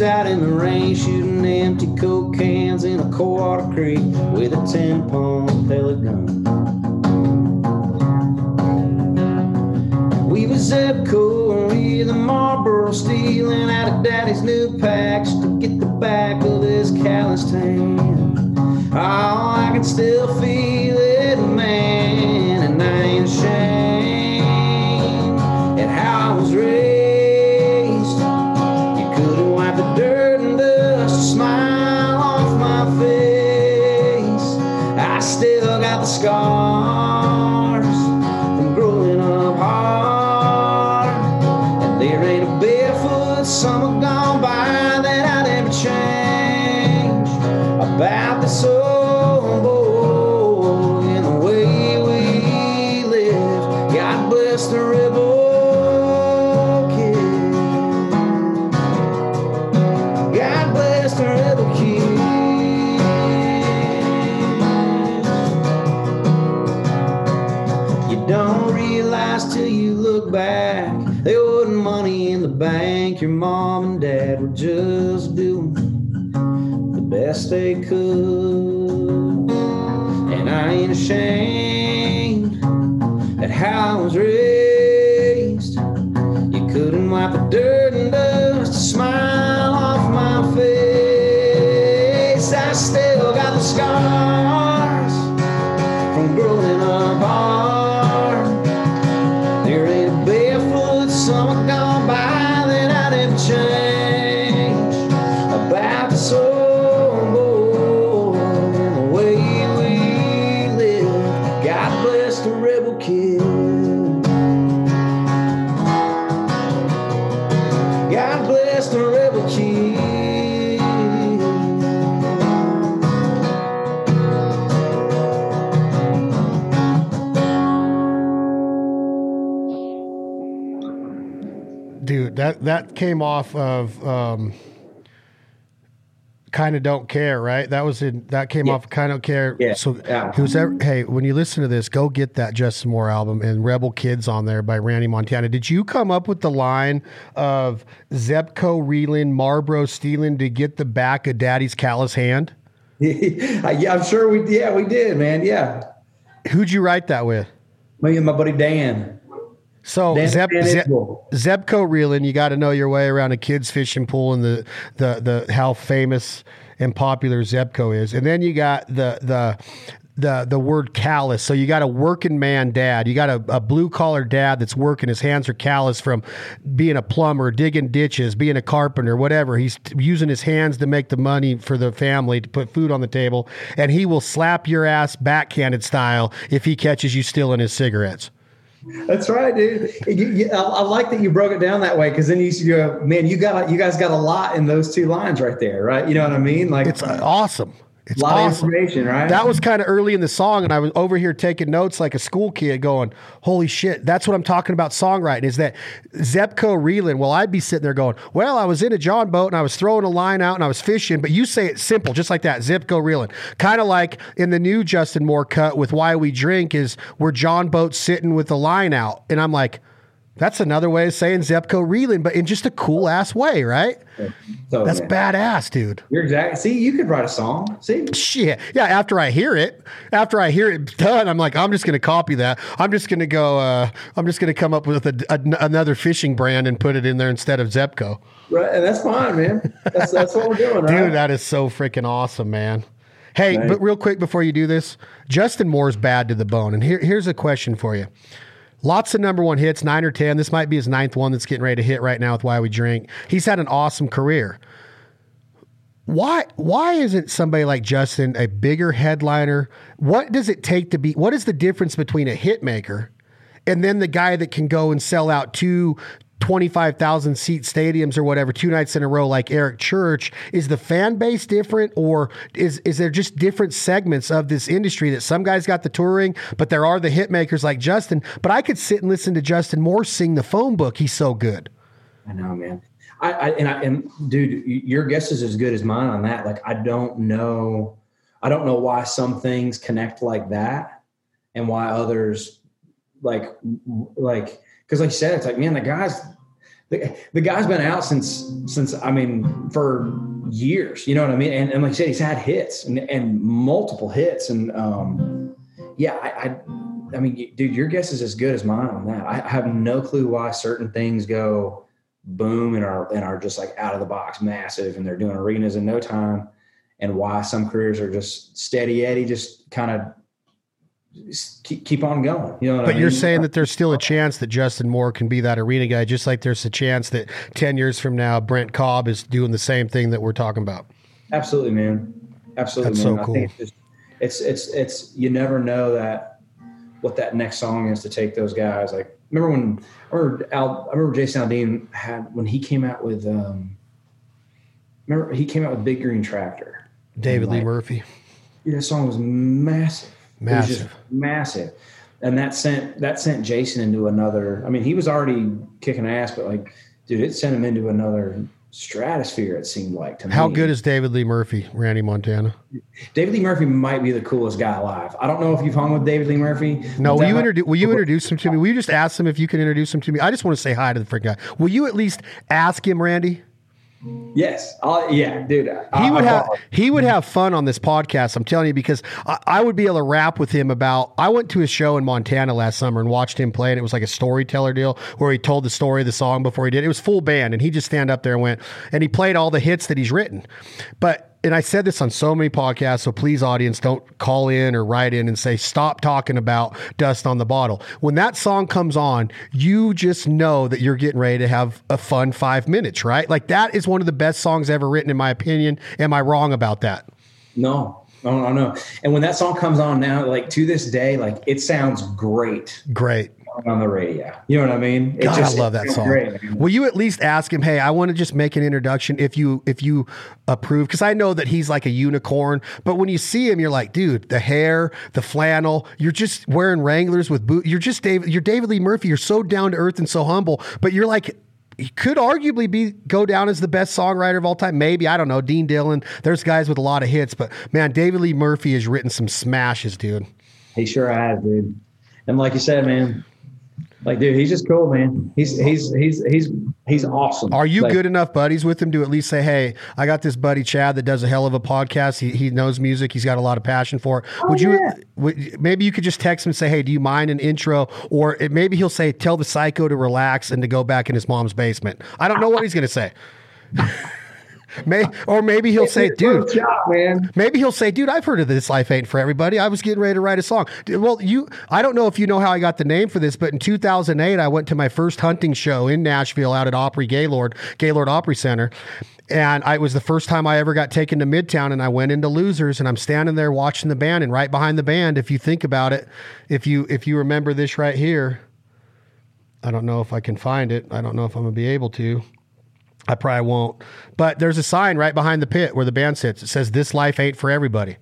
out in the rain, shooting empty coke cans in a water creek with a 10 pump pellet gun. We was Zebco and we the Marlboro stealing out of daddy's new packs to get the back of his calloused hand. Oh, I can still feel they could. And I ain't ashamed at how I was raised. That came off of um kind of don't care right that was in that came Yeah. off kind of care Yeah, so yeah. who's ever hey when you listen to this go get that justin moore album and rebel kids on there by randy montana did you come up with the line of zebco reeling marlboro stealing to get the back of daddy's callous hand yeah, I'm sure we yeah we did, man. Yeah, who'd you write that with me and my buddy Dan. So Zeb, Zeb, Zebco reeling, you got to know your way around a kids fishing pool and the the the how famous and popular Zebco is, and then you got the the the the word callous. So you got a working man dad, you got a, a blue collar dad that's working. His hands are callous from being a plumber, digging ditches, being a carpenter, whatever. He's using his hands to make the money for the family to put food on the table, and he will slap your ass backhanded style if he catches you stealing his cigarettes. That's right, dude. You, you, I, I like that you broke it down that way because then you go, man. You got you guys got a lot in those two lines right there, right? You know what I mean? Like It's uh, awesome. It's a lot awesome. of information, right? That was kind of early in the song, and I was over here taking notes like a school kid, going, "Holy shit!" That's what I'm talking about. Songwriting is that Zebco reeling. Well, I'd be sitting there going, "Well, I was in a John boat and I was throwing a line out and I was fishing," but you say it simple, just like that. Zebco reeling, kind of like in the new Justin Moore cut with "Why We Drink" is where John boat sitting with the line out, and I'm like. That's another way of saying Zebco reeling, but in just a cool ass way, right? so, That's man, badass, dude. You're exactly. See, you could write a song. See, Shit. Yeah, after I hear it, after I hear it done, I'm like, I'm just going to copy that. I'm just going to go, uh, I'm just going to come up with a, a- another fishing brand and put it in there instead of Zebco. right? And that's fine, man. That's that's what we're doing, right? Dude, that is so freaking awesome, man. Hey, but real quick before you do this, Justin Moore's bad to the bone. And here, here's a question for you. Lots of number one hits, nine or 10. This might be his ninth one that's getting ready to hit right now with Why We Drink. He's had an awesome career. Why why isn't somebody like Justin a bigger headliner? What does it take to be what is the difference between a hit maker and then the guy that can go and sell out two 25,000 seat stadiums or whatever two nights in a row like Eric Church is the fan base different or is is there just different segments of this industry that some guys got the touring but there are the hit makers like Justin but I could sit and listen to Justin Moore sing the phone book he's so good I know, man. I, I and I and dude, your guess is as good as mine on that. Like, I don't know, I don't know why some things connect like that, and why others like like because like you said, it's like man, the guys the, the guy's been out since since I mean for years. You know what I mean? And, and like I said, he's had hits and, and multiple hits. And um, yeah, I, I I mean, dude, your guess is as good as mine on that. I have no clue why certain things go boom and are and are just like out of the box, massive, and they're doing arenas in no time, and why some careers are just steady Eddie, just kind of keep, keep on going. You know, but I you're saying that there's still a chance that Justin Moore can be that arena guy, just like there's a chance that ten years from now Brent Cobb is doing the same thing that we're talking about. Absolutely, man. Absolutely, That's man. so I cool. think it's, just, it's it's it's you never know that what that next song is to take those guys. Like remember when I remember Al, I remember Jason Aldean had when he came out with um remember he came out with Big Green Tractor. David Lee Like, Murphy, Yeah, that song was massive. It was just massive. Massive. And that sent that sent Jason into another. I mean, he was already kicking ass, but like, dude, it sent him into another stratosphere. It seemed like to me. How good is David Lee Murphy, Randy Montana? David Lee Murphy? Might be the coolest guy alive. I don't know if you've hung with David Lee Murphy. No, will you introduce? Will you introduce him to me? Will you just ask him if you can introduce him to me? I just want to say hi to the freaking guy. Will you at least ask him, Randy? Yes. I'll, yeah, dude. I, he would I'll- have he would have fun on this podcast. I'm telling you because I, I would be able to rap with him about. I went to his show in Montana last summer and watched him play, and it was like a storyteller deal where he told the story of the song before he did. It was full band, and he just stand up there and went and he played all the hits that he's written. But and I said this on so many podcasts, so please, audience, don't call in or write in and say, stop talking about dust on the bottle. When that song comes on, you just know that you're getting ready to have a fun five minutes, right? Like that is one of the best songs ever written, in my opinion. Am I wrong about that? No, no, no, no. And when that song comes on now, like to this day, like it sounds great Great. On the radio. You know what I mean? It God, just- I love that song. great. Will you at least ask him, hey, I want to just make an introduction if you if you approve? Because I know that he's like a unicorn, but when you see him, you're like, dude, the hair, the flannel, you're just wearing Wranglers with boot. You're just David, you're David Lee Murphy. You're so down to earth and so humble, but you're like he could arguably be go down as the best songwriter of all time. Maybe I don't know. Dean Dillon. There's guys with a lot of hits, but man, David Lee Murphy has written some smashes, dude. He sure has, dude. And like you said, man, like dude, he's just cool, man. He's he's he's he's he's awesome. Are you Like, good enough buddies with him to at least say, "Hey, I got this buddy Chad that does a hell of a podcast. He, he knows music. He's got a lot of passion for it." Oh, would you? yeah. Would, maybe you could just text him and say, "Hey, do you mind an intro?" Or it, maybe he'll say, "Tell the psycho to relax and to go back in his mom's basement." I don't know what he's going to say. May, or maybe he'll say, "Dude, job, man. Maybe he'll say, "Dude, I've heard of this life ain't for everybody. I was getting ready to write a song." Well, you, I don't know if you know how I got the name for this, but in 2008, I went to my first hunting show in Nashville out at Opry Gaylord, Gaylord Opry Center, and I it was the first time I ever got taken to Midtown, and I went into Losers, and I'm standing there watching the band, and right behind the band, if you think about it, if you if you remember this right here, I don't know if I can find it. I don't know if I'm gonna be able to. I probably won't. But there's a sign right behind the pit where the band sits. It says, This life ain't for everybody.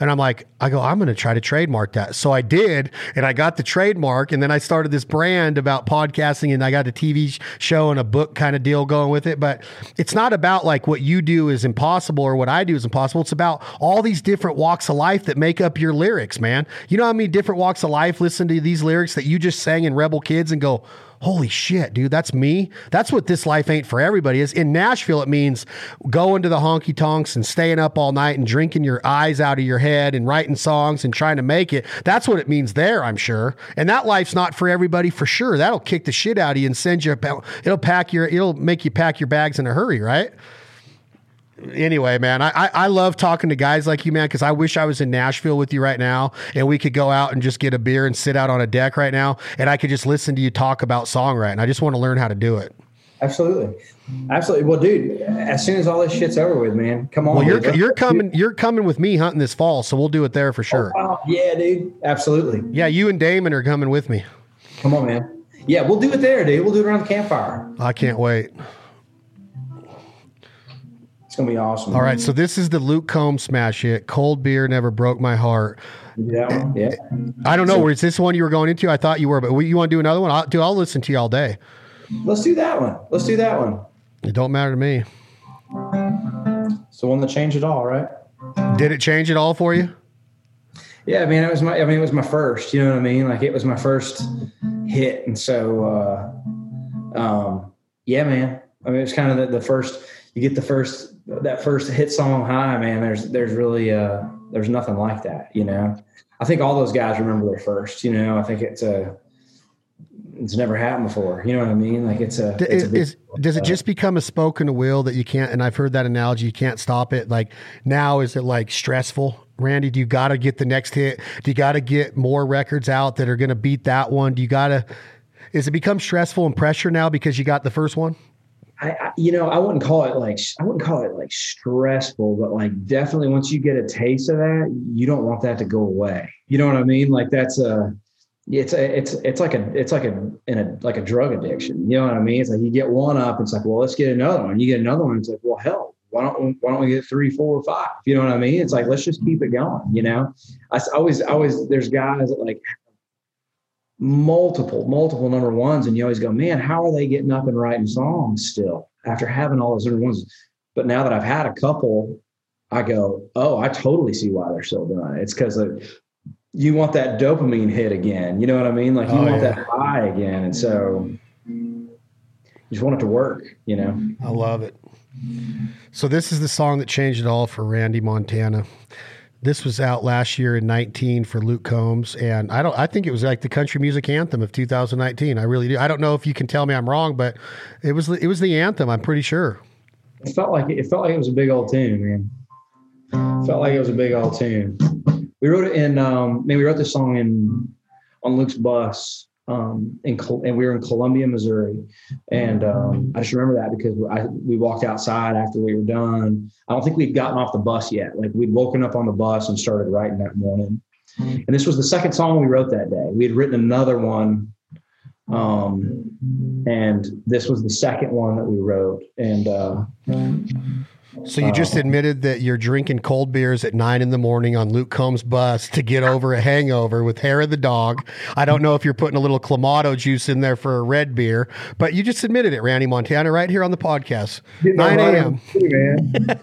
And I'm like, I go, I'm going to try to trademark that. So I did, and I got the trademark. And then I started this brand about podcasting, and I got a TV show and a book kind of deal going with it. But it's not about like what you do is impossible or what I do is impossible. It's about all these different walks of life that make up your lyrics, man. You know how many different walks of life listen to these lyrics that you just sang in Rebel Kids and go, holy shit, dude, that's me. That's what this life ain't for everybody is. In Nashville, it means going to the honky tonks and staying up all night and drinking your eyes out of your head and writing songs and trying to make it. That's what it means there, I'm sure. And that life's not for everybody for sure. That'll kick the shit out of you and send you, a, it'll pack your, it'll make you pack your bags in a hurry, right? Anyway, man, I, I, I love talking to guys like you, man, because I wish I was in Nashville with you right now and we could go out and just get a beer and sit out on a deck right now and I could just listen to you talk about songwriting. I just want to learn how to do it. Absolutely. Absolutely. Well, dude, as soon as all this shit's over with, man, come on. Well, you're dude. You're coming you're coming with me hunting this fall, so we'll do it there for oh, sure. Oh, yeah, dude. Absolutely. Yeah, you and Damon are coming with me. Come on, man. Yeah, we'll do it there, dude. We'll do it around the campfire. I can't wait. Gonna be awesome. All right, so this is the Luke Combs smash hit. Cold beer never broke my heart. You do that one? Yeah. I don't know. is this one you were going into? I thought you were, but you want to do another one? I'll, do. I'll listen to you all day. Let's do that one. Let's do that one. It don't matter to me. It's the one that changed it all, right? Did it change it all for you? Yeah, man, it was my. I mean, it was my first. You know what I mean? Like it was my first hit, and so, uh, um, yeah, man. I mean, it's kind of the, the first. You get the first that first hit song high, man. There's there's really uh, there's nothing like that. You know, I think all those guys remember their first. You know, I think it's a it's never happened before. You know what I mean? Like it's a. It's a is- does it just become a spoke in spoken will that you can't? And I've heard that analogy. You can't stop it. Like now, is it like stressful? Randy, do you got to get the next hit? Do you got to get more records out that are going to beat that one? Do you got to? Is it become stressful and pressure now because you got the first one? I, I, you know, I wouldn't call it like I wouldn't call it like stressful, but like definitely once you get a taste of that, you don't want that to go away. You know what I mean? Like that's a it's a it's it's like a it's like a in a like a drug addiction. You know what I mean? It's like you get one up, it's like, well, let's get another one. You get another one, it's like, well, hell, why don't why don't we get three, four, five? You know what I mean? It's like let's just keep it going. You know, I always always there's guys that like multiple multiple number ones, and you always go, man, how are they getting up and writing songs still after having all those number ones? But now that I've had a couple, I go, oh, I totally see why they're still doing it. It's because like, you want that dopamine hit again. You know what I mean? Like you Oh, want yeah. that high again, and so you just want it to work. You know. I love it. So this is the song that changed it all for Randy Montana. This was out last year in 19 for Luke Combs, and I don't. I think it was like the country music anthem of 2019. I really do. I don't know if you can tell me I'm wrong, but it was it was the anthem. I'm pretty sure. It felt like it felt like it was a big old tune, man. felt like it was a big old tune. We wrote it in. Um, man, we wrote this song in on Luke's bus. Um, in Col- and we were in Columbia, Missouri, and um, I just remember that because I, we walked outside after we were done. I don't think we'd gotten off the bus yet. Like we'd woken up on the bus and started writing that morning. And this was the second song we wrote that day. We had written another one um, and this was the second one that we wrote. And uh, So you just admitted that you're drinking cold beers at nine in the morning on Luke Combs' bus to get over a hangover with hair of the dog. I don't know if you're putting a little clamato juice in there for a red beer, but you just admitted it, Randy Montana, right here on the podcast. Nine a.m. man.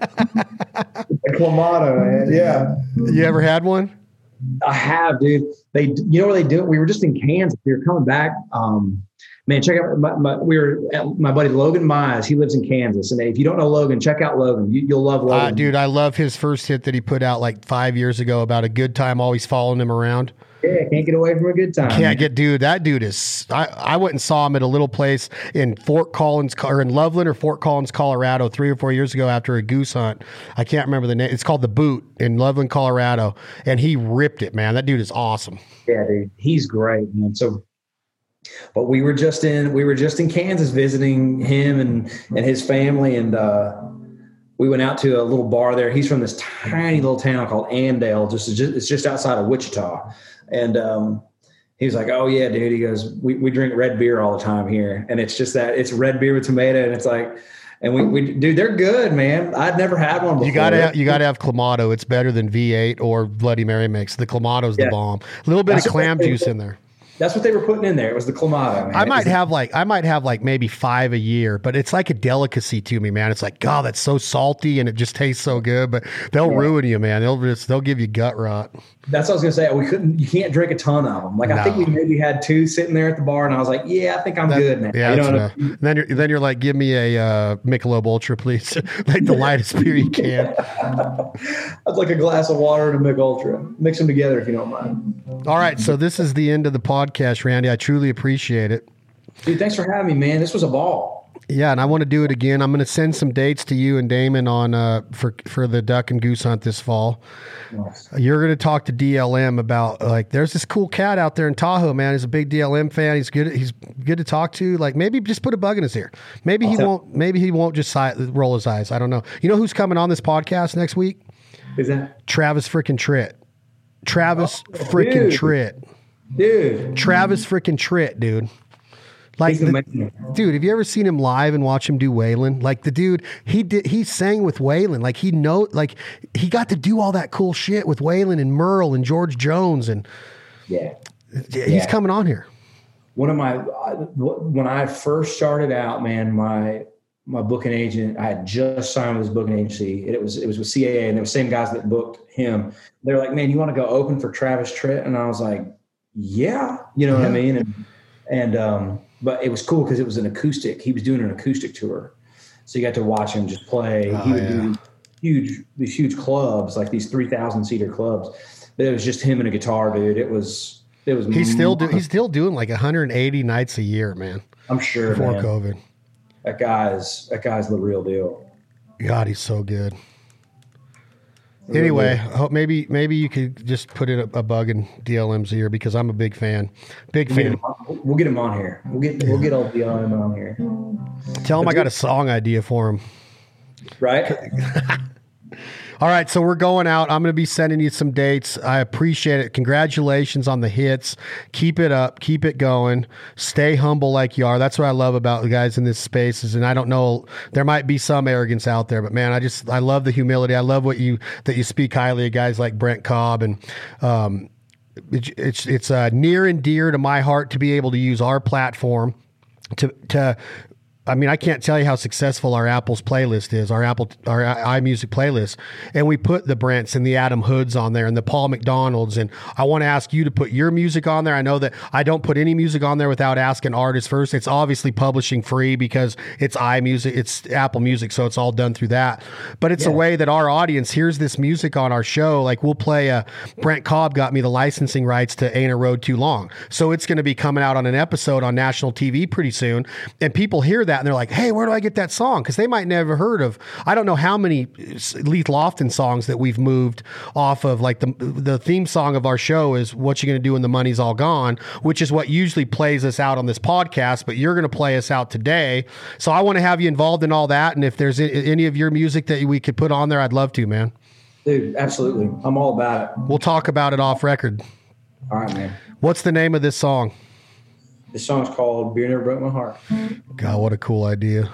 Clamato, man. Yeah, You ever had one? I have, dude. They, you know where they do it? We were just in Kansas. We were coming back. Um, man, check out my, my, we were my buddy Logan Mize. He lives in Kansas, and if you don't know Logan, check out Logan. You, you'll love Logan. Uh, dude, I love his first hit that he put out like five years ago about a good time always following him around. Yeah, can't get away from a good time. Can't get, dude. That dude is. I, I went and saw him at a little place in Fort Collins or in Loveland or Fort Collins, Colorado, three or four years ago after a goose hunt. I can't remember the name. It's called the Boot in Loveland, Colorado, and he ripped it, man. That dude is awesome. Yeah, dude, he's great, man. So, but we were just in we were just in Kansas visiting him and and his family, and uh, we went out to a little bar there. He's from this tiny little town called Andale, just it's just, outside of Wichita, and um, he was like, "Oh yeah, dude." He goes, "We we drink red beer all the time here, and it's just that it's red beer with tomato, and it's like." And we, we, dude, they're good, man. I'd never had one before. You gotta have, you gotta have Clamato. It's better than V8 or Bloody Mary mix. The Clamato's the Yeah. bomb. A little bit That's of clam juice in there. That's what they were putting in there. It was the clamato. Man. I might have like I might have like maybe five a year, but it's like a delicacy to me, man. It's like God, that's so salty and it just tastes so good, but they'll ruin you, man. They'll just they'll give you gut rot. That's what I was gonna say. We couldn't. You can't drink a ton of them. Like I think we maybe had two sitting there at the bar, and I was like, "Yeah, I think I'm That- good now." Yeah, you know I mean? then you're then you're like, give me a uh, Michelob Ultra, please, like the lightest beer you can. I'd like a glass of water and a Mich Ultra. Mix them together if you don't mind. All right, so this is the end of the podcast, Randy. I truly appreciate it. Dude, thanks for having me, man. This was a ball. Yeah, and I want to do it again. I'm going to send some dates to you and Damon on uh, for for the duck and goose hunt this fall. You're going to talk to DLM about like there's this cool cat out there in Tahoe, man. He's a big DLM fan. He's good. He's good to talk to. Like maybe just put a bug in his ear. Maybe he won't. Maybe he won't just si- roll his eyes. I don't know. You know who's coming on this podcast next week? Is that, Travis frickin' Tritt. Travis frickin' dude. Tritt. dude? Travis frickin' Tritt, dude. Like the- dude, have you ever seen him live and watch him do Waylon? Like the dude, he did he sang with Waylon. Like he know like he got to do all that cool shit with Waylon and Merle and George Jones and Yeah. he's Yeah. coming on here. One of my when I first started out, man, my my booking agent. I had just signed with his booking agency. And it was it was with CAA, and they were the same guys that booked him. They're like, "Man, you want to go open for Travis Tritt?" And I was like, "Yeah," you know what I mean. And and um, but it was cool because it was an acoustic. He was doing an acoustic tour, so you got to watch him just play. Oh, he would yeah. do huge these huge clubs, like these three thousand seater clubs. But it was just him and a guitar, dude. It was it was. He's still do, he's still doing like 180 nights a year, man. I'm sure Before man. COVID. that guy's that guy's the real deal. God, he's so good. Anyway. I hope maybe maybe you could just put in a, a bug in DLM's ear because I'm a big fan. Big We'll fan. him on, we'll get him on here. We'll get we'll get old DLM on here, Tell him I got a song idea for him. right? All right, so we're going out. I'm going to be sending you some dates. I appreciate it. Congratulations on the hits. Keep it up. Keep it going. Stay humble like you are. That's what I love about the guys in this space. Is, and I don't know, there might be some arrogance out there, but man, I just I love the humility. I love what you that you speak highly of guys like Brent Cobb and. Um, it, it's it's uh, near and dear to my heart to be able to use our platform to to I mean, I can't tell you how successful our Apple's playlist is, our Apple, our iMusic playlist. And we put the Brents and the Adam Hoods on there and the Paul McDonalds. And I want to ask you to put your music on there. I know that I don't put any music on there without asking artists first. It's obviously publishing free because it's iMusic, it's Apple Music. So it's all done through that. But it's a way that our audience hears this music on our show. Like we'll play a Brent Cobb got me the licensing rights to Ain't a Road Too Long. So it's going to be coming out on an episode on national TV pretty soon. And people hear that and they're like, hey, where do I get that song? Because they might never heard of, I don't know how many Leith Lofton songs that we've moved off of. Like the, the theme song of our show is What You Gonna Do When the Money's All Gone, which is what usually plays us out on this podcast, but you're going to play us out today. So I want to have you involved in all that. And if there's any of your music that we could put on there, I'd love to, man. Dude, absolutely. I'm all about it. We'll talk about it off record. All right, man. What's the name of this song? This song's called "Beer Never Broke My Heart." Mm-hmm. God, what a cool idea.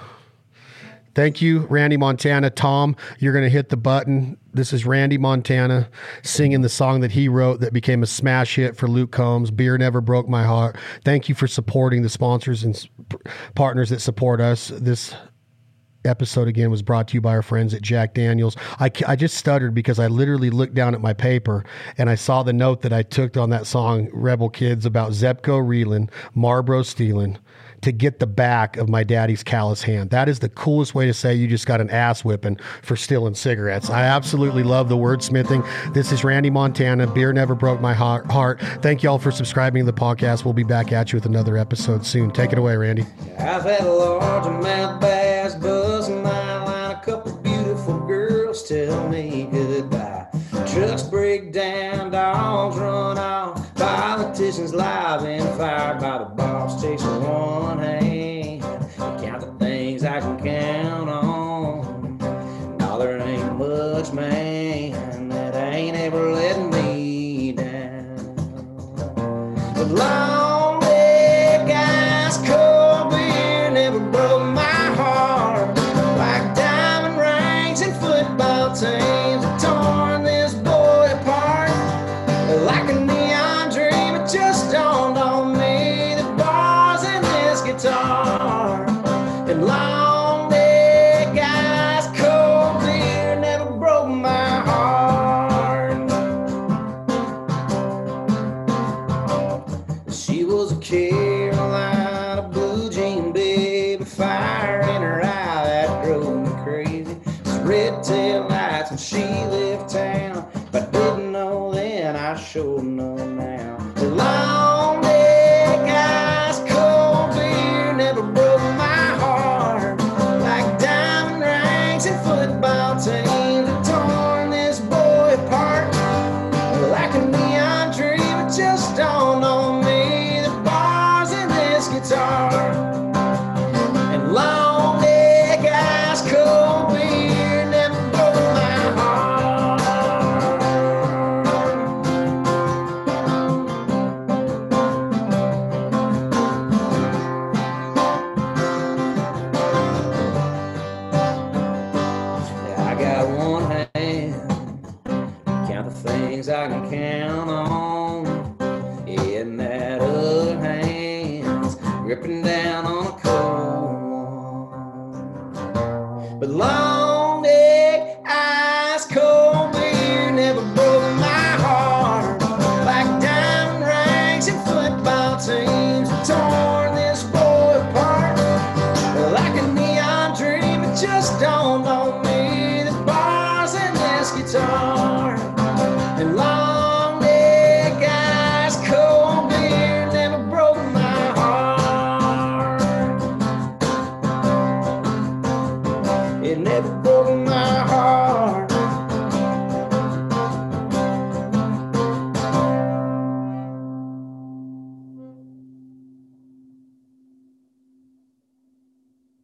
Thank you, Randy Montana. Tom, you're going to hit the button. This is Randy Montana singing the song that he wrote that became a smash hit for Luke Combs. Beer never broke my heart. Thank you for supporting the sponsors and partners that support us. This episode again was brought to you by our friends at Jack Daniels. I, I just stuttered because I literally looked down at my paper and I saw the note that I took on that song Rebel Kids about Zebco reeling, Marlboro stealing to get the back of my daddy's callous hand. That is the coolest way to say you just got an ass whipping for stealing cigarettes. I absolutely love the wordsmithing. This is Randy Montana. Beer never broke my heart. Thank you all for subscribing to the podcast. We'll be back at you with another episode soon. Take it away, Randy. Tell me goodbye. Trucks break down, dogs run off. Politicians live and fired by the boss. Chasing one hand.